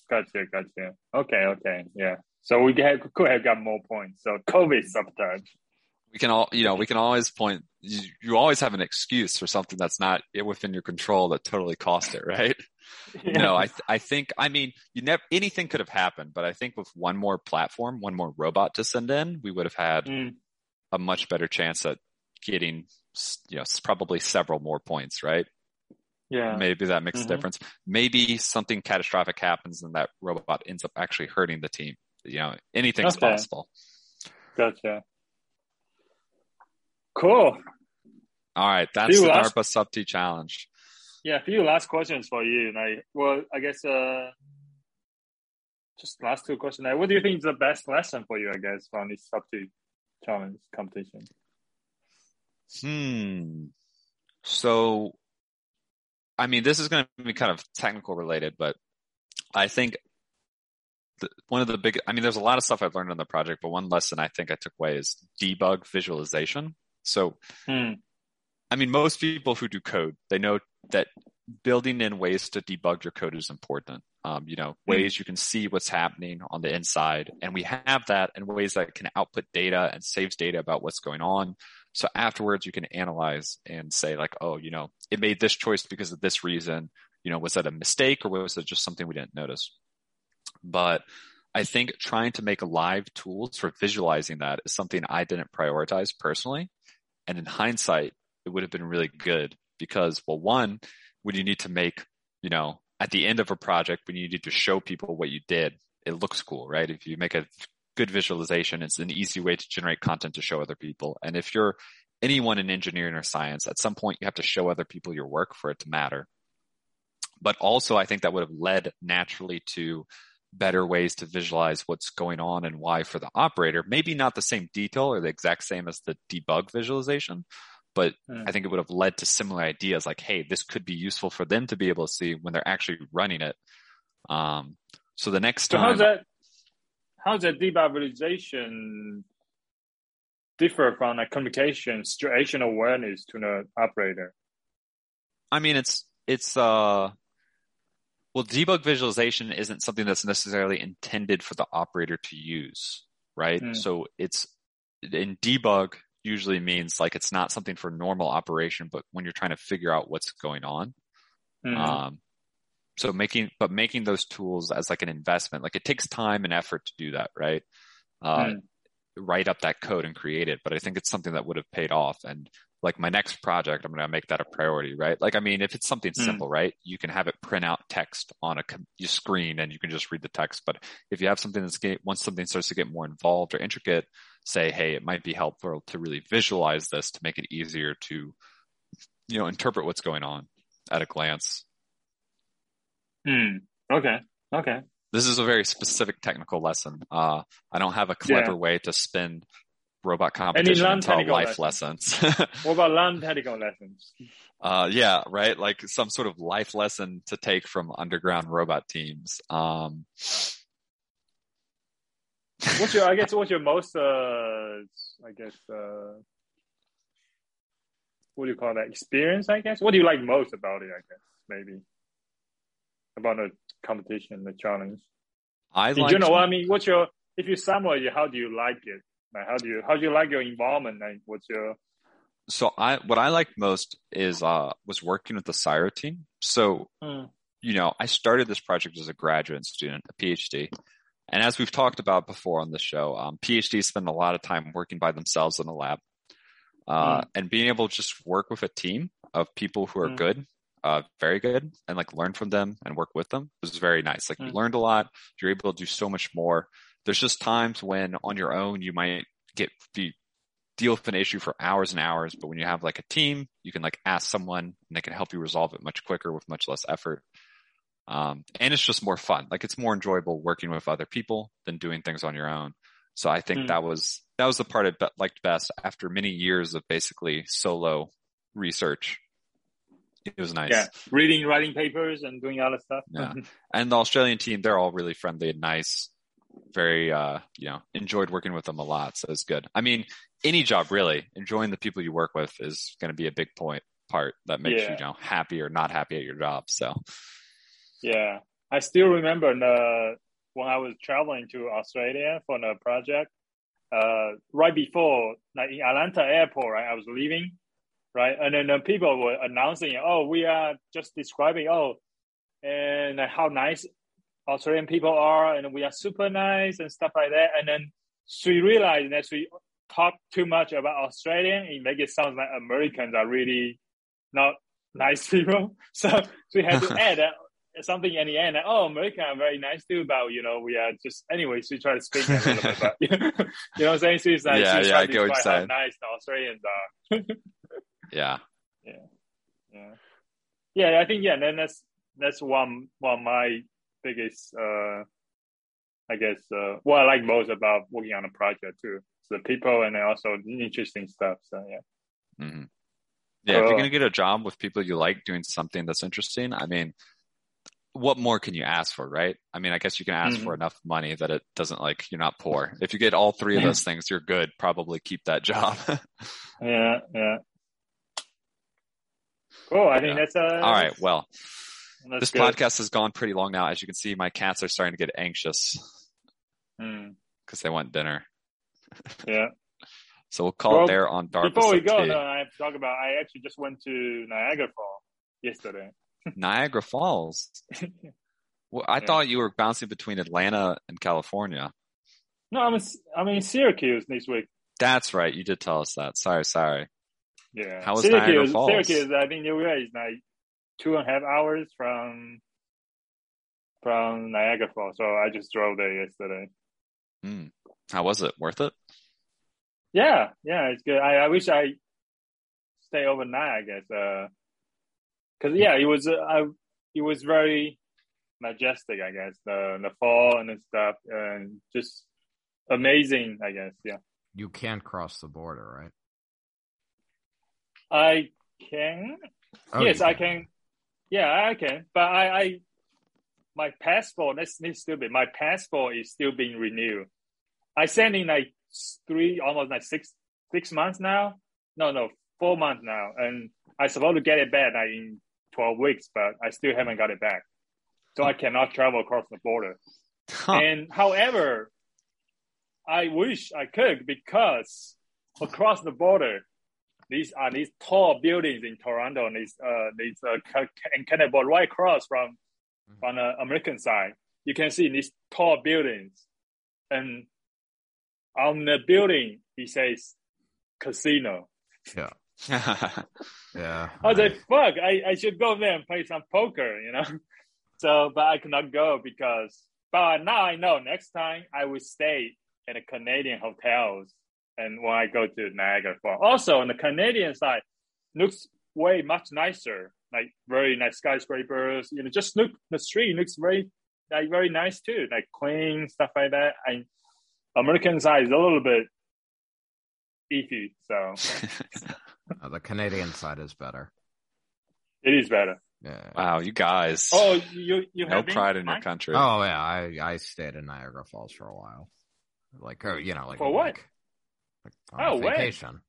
gotcha, gotcha. Okay, okay, yeah. So we have, could have got more points. So COVID sabotage. We can all you know, we can always point you, you always have an excuse for something that's not within your control that totally cost it, right? No, I th- I think I mean you never anything could have happened, but I think with one more platform, one more robot to send in, we would have had Mm, a much better chance at getting you know probably several more points, right? yeah. Maybe that makes Mhm. a difference. Maybe something catastrophic happens and that robot ends up actually hurting the team. You know, anything's Okay. possible. Gotcha. Cool. All right, that's See, the last- DARPA sub challenge. Yeah, a few last questions for you. Like, well, I guess uh, just last two questions. Like, what do you think is the best lesson for you? I guess from this sub two. challenge competition? Hmm. So, I mean, this is going to be kind of technical related, but I think the, one of the big, I mean, there's a lot of stuff I've learned on the project, but one lesson I think I took away is debug visualization. So, Hmm. I mean, most people who do code, they know that building in ways to debug your code is important. Um, you know, ways you can see what's happening on the inside. And we have that in ways that can output data and saves data about what's going on. So afterwards you can analyze and say like, oh, you know, it made this choice because of this reason. You know, was that a mistake or was it just something we didn't notice? But I think trying to make live tools for visualizing that is something I didn't prioritize personally. And in hindsight, it would have been really good because, well, one, when you need to make, you know, at the end of a project, when you need to show people what you did, it looks cool, right? If you make a good visualization, it's an easy way to generate content to show other people. And if you're anyone in engineering or science, at some point you have to show other people your work for it to matter. But also, I think that would have led naturally to better ways to visualize what's going on and why for the operator. Maybe not the same detail or the exact same as the debug visualization, but Hmm. I think it would have led to similar ideas like, hey, this could be useful for them to be able to see when they're actually running it. Um, so the next So time, how's that? How's that debugization differ from like communication, situation awareness to the operator? I mean, it's, it's, uh, well, debug visualization isn't something that's necessarily intended for the operator to use, right? Hmm. So it's in debug usually means like it's not something for normal operation, but when you're trying to figure out what's going on. Hmm. Um, so making, but making those tools as like an investment, like it takes time and effort to do that, right? Uh, Hmm. write up that code and create it, but I think it's something that would have paid off. And like my next project, I'm going to make that a priority, right? Like, I mean, if it's something Mm. simple, right? You can have it print out text on a screen and you can just read the text. But if you have something that's get, once something starts to get more involved or intricate, say, Hey, it might be helpful to really visualize this to make it easier to, you know, interpret what's going on at a glance. Hmm. Okay. Okay. This is a very specific technical lesson. Uh, I don't have a clever Yeah. way to spin robot competition non-technical life lessons. What about non-technical lessons? uh, yeah, right. Like some sort of life lesson to take from underground robot teams. Um, What's your? I guess what's your most? Uh, I guess. Uh, what do you call that? Experience? I guess. What do you like most about it? I guess maybe about the competition, the challenge. I like general, I mean, what's your? If you summarize it, how do you like it? Like, how do you? How do you like your involvement? Like, what's your? so I what I like most is uh was working with the CSIRO team. So Hmm. you know, I started this project as a graduate student, a PhD. And as we've talked about before on the show, um, PhDs spend a lot of time working by themselves in a lab. Uh, and being able to just work with a team of people who are Mm. good, uh, very good, and like learn from them and work with them was very nice. Like you Mm. learned a lot. You're able to do so much more. There's just times when on your own, you might get, be, deal with an issue for hours and hours. But when you have like a team, you can like ask someone and they can help you resolve it much quicker with much less effort. Um, and it's just more fun. Like it's more enjoyable working with other people than doing things on your own. So I think Hmm. that was, that was the part I liked best after many years of basically solo research. It was nice. Yeah, reading, writing papers, and doing all other stuff. Yeah. And the Australian team, they're all really friendly and nice. Very, uh, you know, enjoyed working with them a lot. So it's good. I mean, any job really, enjoying the people you work with is going to be a big point part that makes Yeah. you, you know, happy or not happy at your job. So Yeah, I still remember the when I was traveling to Australia for the project. Uh, right before, like in Atlanta airport, right, I was leaving, right, and then the people were announcing, "Oh, we are just describing, oh, and how nice Australian people are, and we are super nice and stuff like that." And then she realized that she talked too much about Australian, it make it sound like Americans are really not nice people. So we had to add that something in the end. Like, oh, American are very nice too, but you know, we are just anyway. She tried to speak a little bit, but you know what I'm saying? She's like, Yeah, she's yeah, I get what you're nice the Australians are. yeah, Yeah, yeah, I think yeah. Then that's that's one one my biggest, uh, I guess, uh, what I like most about working on a project too. the people and also interesting stuff. So yeah. hmm Yeah, if you're gonna get a job with people you like doing something that's interesting, I mean, what more can you ask for, right? I mean, I guess you can ask Mhm. for enough money that it doesn't like you're not poor. If you get all three of those things, you're good. Probably keep that job. Yeah, yeah. Cool. I think that's uh. all right. Well, that's this good. podcast has gone pretty long now. As you can see, my cats are starting to get anxious Mm, because they want dinner. yeah. So we'll call Well, it there on Dark Before we go, no, I have to talk about. I actually just went to Niagara Falls yesterday. Niagara Falls. Well, I Yeah. thought you were bouncing between Atlanta and California. No, I'm in, I'm in Syracuse next week. That's right. You did tell us that. Sorry, sorry. Yeah. How was Syracuse, Niagara Falls? Syracuse, I think New York is two and a half hours from from Niagara Falls. So I just drove there yesterday. Hmm. How was it? Worth it? Yeah, yeah, it's good. I, I wish I stay overnight. I guess, uh, cause yeah, it was uh, I, it was very majestic. I guess the the fall and the stuff, and just amazing. I guess, yeah. You can't cross the border, right? I can, Oh, yes, you I can. Yeah, I can, but I, I my passport. That's, that's stupid. My passport is still being renewed. I sent in like three, almost like six six months now. No, no, four months now, and I supposed to get it back like in twelve weeks, but I still haven't got it back. So I cannot travel across the border. Huh. And however, I wish I could because across the border, these are these tall buildings in Toronto and these uh these uh Canada right across from on the American side. You can see these tall buildings, and on the building it says casino. Yeah. yeah. I was like, fuck, I, I should go there and play some poker, you know. So, but I could not go because. But now I know next time I will stay at a Canadian hotels, and when I go to Niagara Falls. Also, on the Canadian side, looks way much nicer, like very nice skyscrapers. You know, just look the street looks very like very nice too, like clean stuff like that. I American side is a little bit iffy, so Uh, the Canadian side is better. it is better. Yeah. wow, you guys. Oh, you you no have been? pride in your country. Oh yeah, I I stayed in Niagara Falls for a while, like or, you know, like For what? week. Like, on Oh, a when?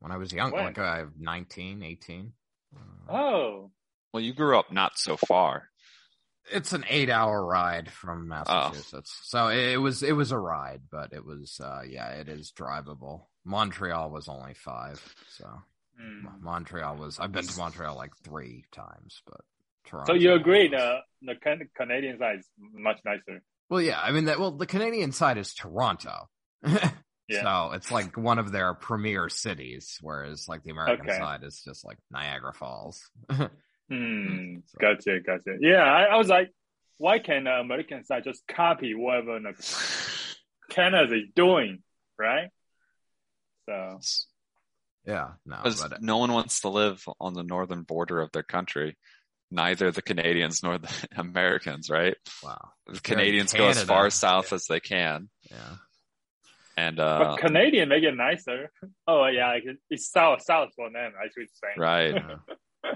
When I was young, When? like I was 19, 18. Uh, Oh, Well, you grew up not so far. It's an eight-hour ride from Oh. Massachusetts, so it was it was a ride, but it was uh yeah, it is drivable. Montreal was only five, so. Mo- Montreal was. I've been to Montreal like three times, but Toronto. so you agree was- the the Can- Canadian side is much nicer? Well, yeah, I mean that. Well, the Canadian side is Toronto, Yeah. so it's like one of their premier cities, whereas like the American Okay. side is just like Niagara Falls. Hmm. So- Gotcha, gotcha. Yeah, I, I was like, why can the American side just copy whatever the Canada is doing, right? So yeah, no, Because but no one wants to live on the northern border of their country. Neither the Canadians nor the Americans, right? wow, The Canadians go as far south yeah. as they can. yeah, And, uh, but Canadian make it nicer. Oh yeah, like, it's south south for them. I should say. right. yeah.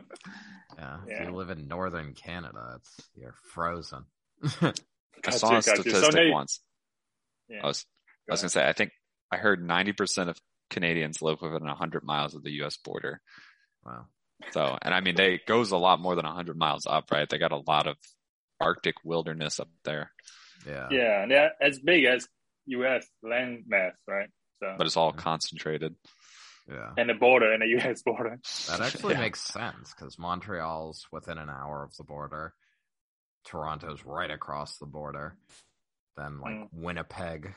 yeah. If you live in northern Canada, it's you're frozen. I Gotcha, saw a gotcha. So statistic they- once. Yeah. I was, I was going to say, I think I heard 90% of Canadians live within 100 miles of the U.S. border. wow. So, and I mean, they goes a lot more than 100 miles up, right? They got a lot of Arctic wilderness up there, Yeah. Yeah, and they're as big as U.S. land mass, right? So but it's all concentrated. Yeah. and the border and the U.S. border. That actually Yeah. makes sense because Montreal's within an hour of the border. Toronto's right across the border. Then like Mm. Winnipeg.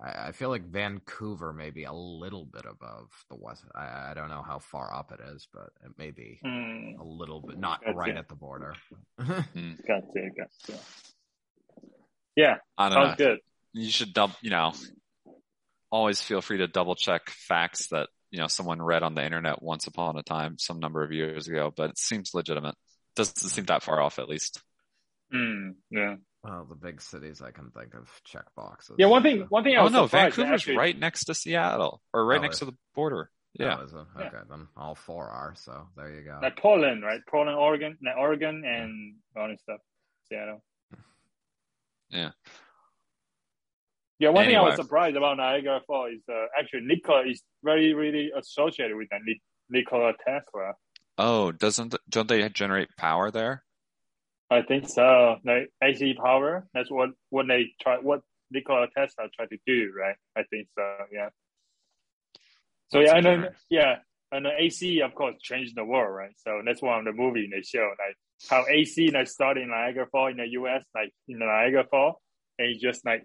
I, I feel like Vancouver may be a little bit above the west. I, I don't know how far up it is, but it may be Hmm. a little bit, not Gotcha. right at the border. Gotcha, gotcha. Yeah, I don't know. sounds good. You should double, you know, always feel free to double check facts that, you know, someone read on the internet once upon a time, some number of years ago, but it seems legitimate. Doesn't seem that far off, at least. Hmm. Yeah. Well, the big cities I can think of check boxes. Yeah, one thing. One thing I Oh was no, Vancouver's actually- right next to Seattle, or right Oh, next is- to the border. Yeah. Oh, is it? Yeah. Okay, then all four are. So there you go. like Portland, right? Portland, Oregon, like Oregon, and all this stuff. Seattle. Yeah. Yeah, one thing I was surprised about Niagara Falls is uh, actually Nikola is very really associated with that Nikola Tesla. Oh, doesn't don't they generate power there? I think so. Like AC power. That's what what they try. What Nikola Tesla tried to do, right? I think so. Yeah. So That's yeah, and then interesting. yeah, and the AC of course changed the world, right? So that's one of the movie they show like how AC like started in Niagara Falls in the U.S. like in the Niagara Falls, and it just like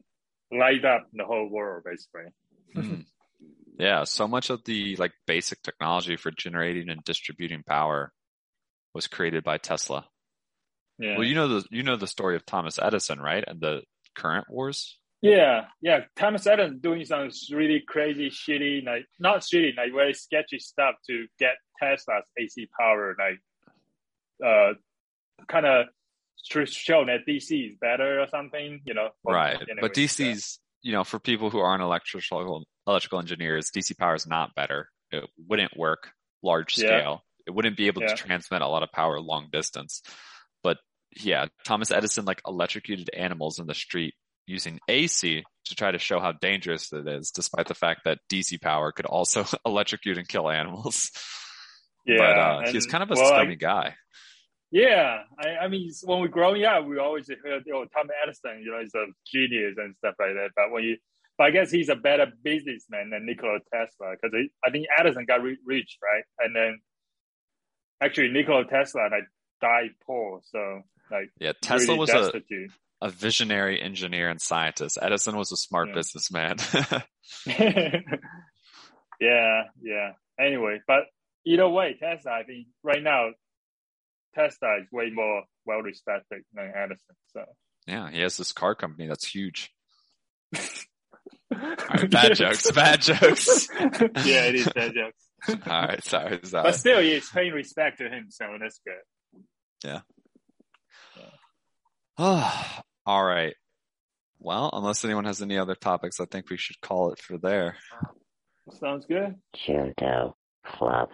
light up the whole world basically. Hmm. Yeah, so much of the like basic technology for generating and distributing power was created by Tesla. Yeah. Well, you know the you know the story of Thomas Edison, right? And the current wars. Yeah, yeah. Thomas Edison doing some really crazy, shitty, like not shitty, like very sketchy stuff to get Tesla's AC power, like uh, kind of to show that DC is better or something, you know. Right. anyway, but DC's, you know, for people who aren't electrical electrical engineers, DC power is not better. It wouldn't work large Yeah. scale. It wouldn't be able Yeah. to transmit a lot of power long distance. But yeah, Thomas Edison like electrocuted animals in the street using AC to try to show how dangerous it is, despite the fact that DC power could also electrocute and kill animals. yeah, but uh, and, kind of a well, scummy I- guy. Yeah, I, I mean, when we growing up, we always heard, oh, Thomas Edison, you know, is a genius and stuff like that. But when you, but I guess he's a better businessman than Nikola Tesla because I think Edison got ri rich, right? And then actually Nikola Tesla like died poor, so like Yeah, Tesla really was a, a visionary engineer and scientist. Edison was a smart Yeah. businessman. yeah, yeah. Anyway, but either way, Tesla, I think right now, Tesla is way more well respected than Edison. So yeah, he has this car company that's huge. All right, bad jokes, bad jokes. yeah, it is bad jokes. All right, sorry, sorry. But still, he's paying respect to him, so that's good. Yeah. All right. Well, unless anyone has any other topics, I think we should call it for there. Sounds good. Junto Club.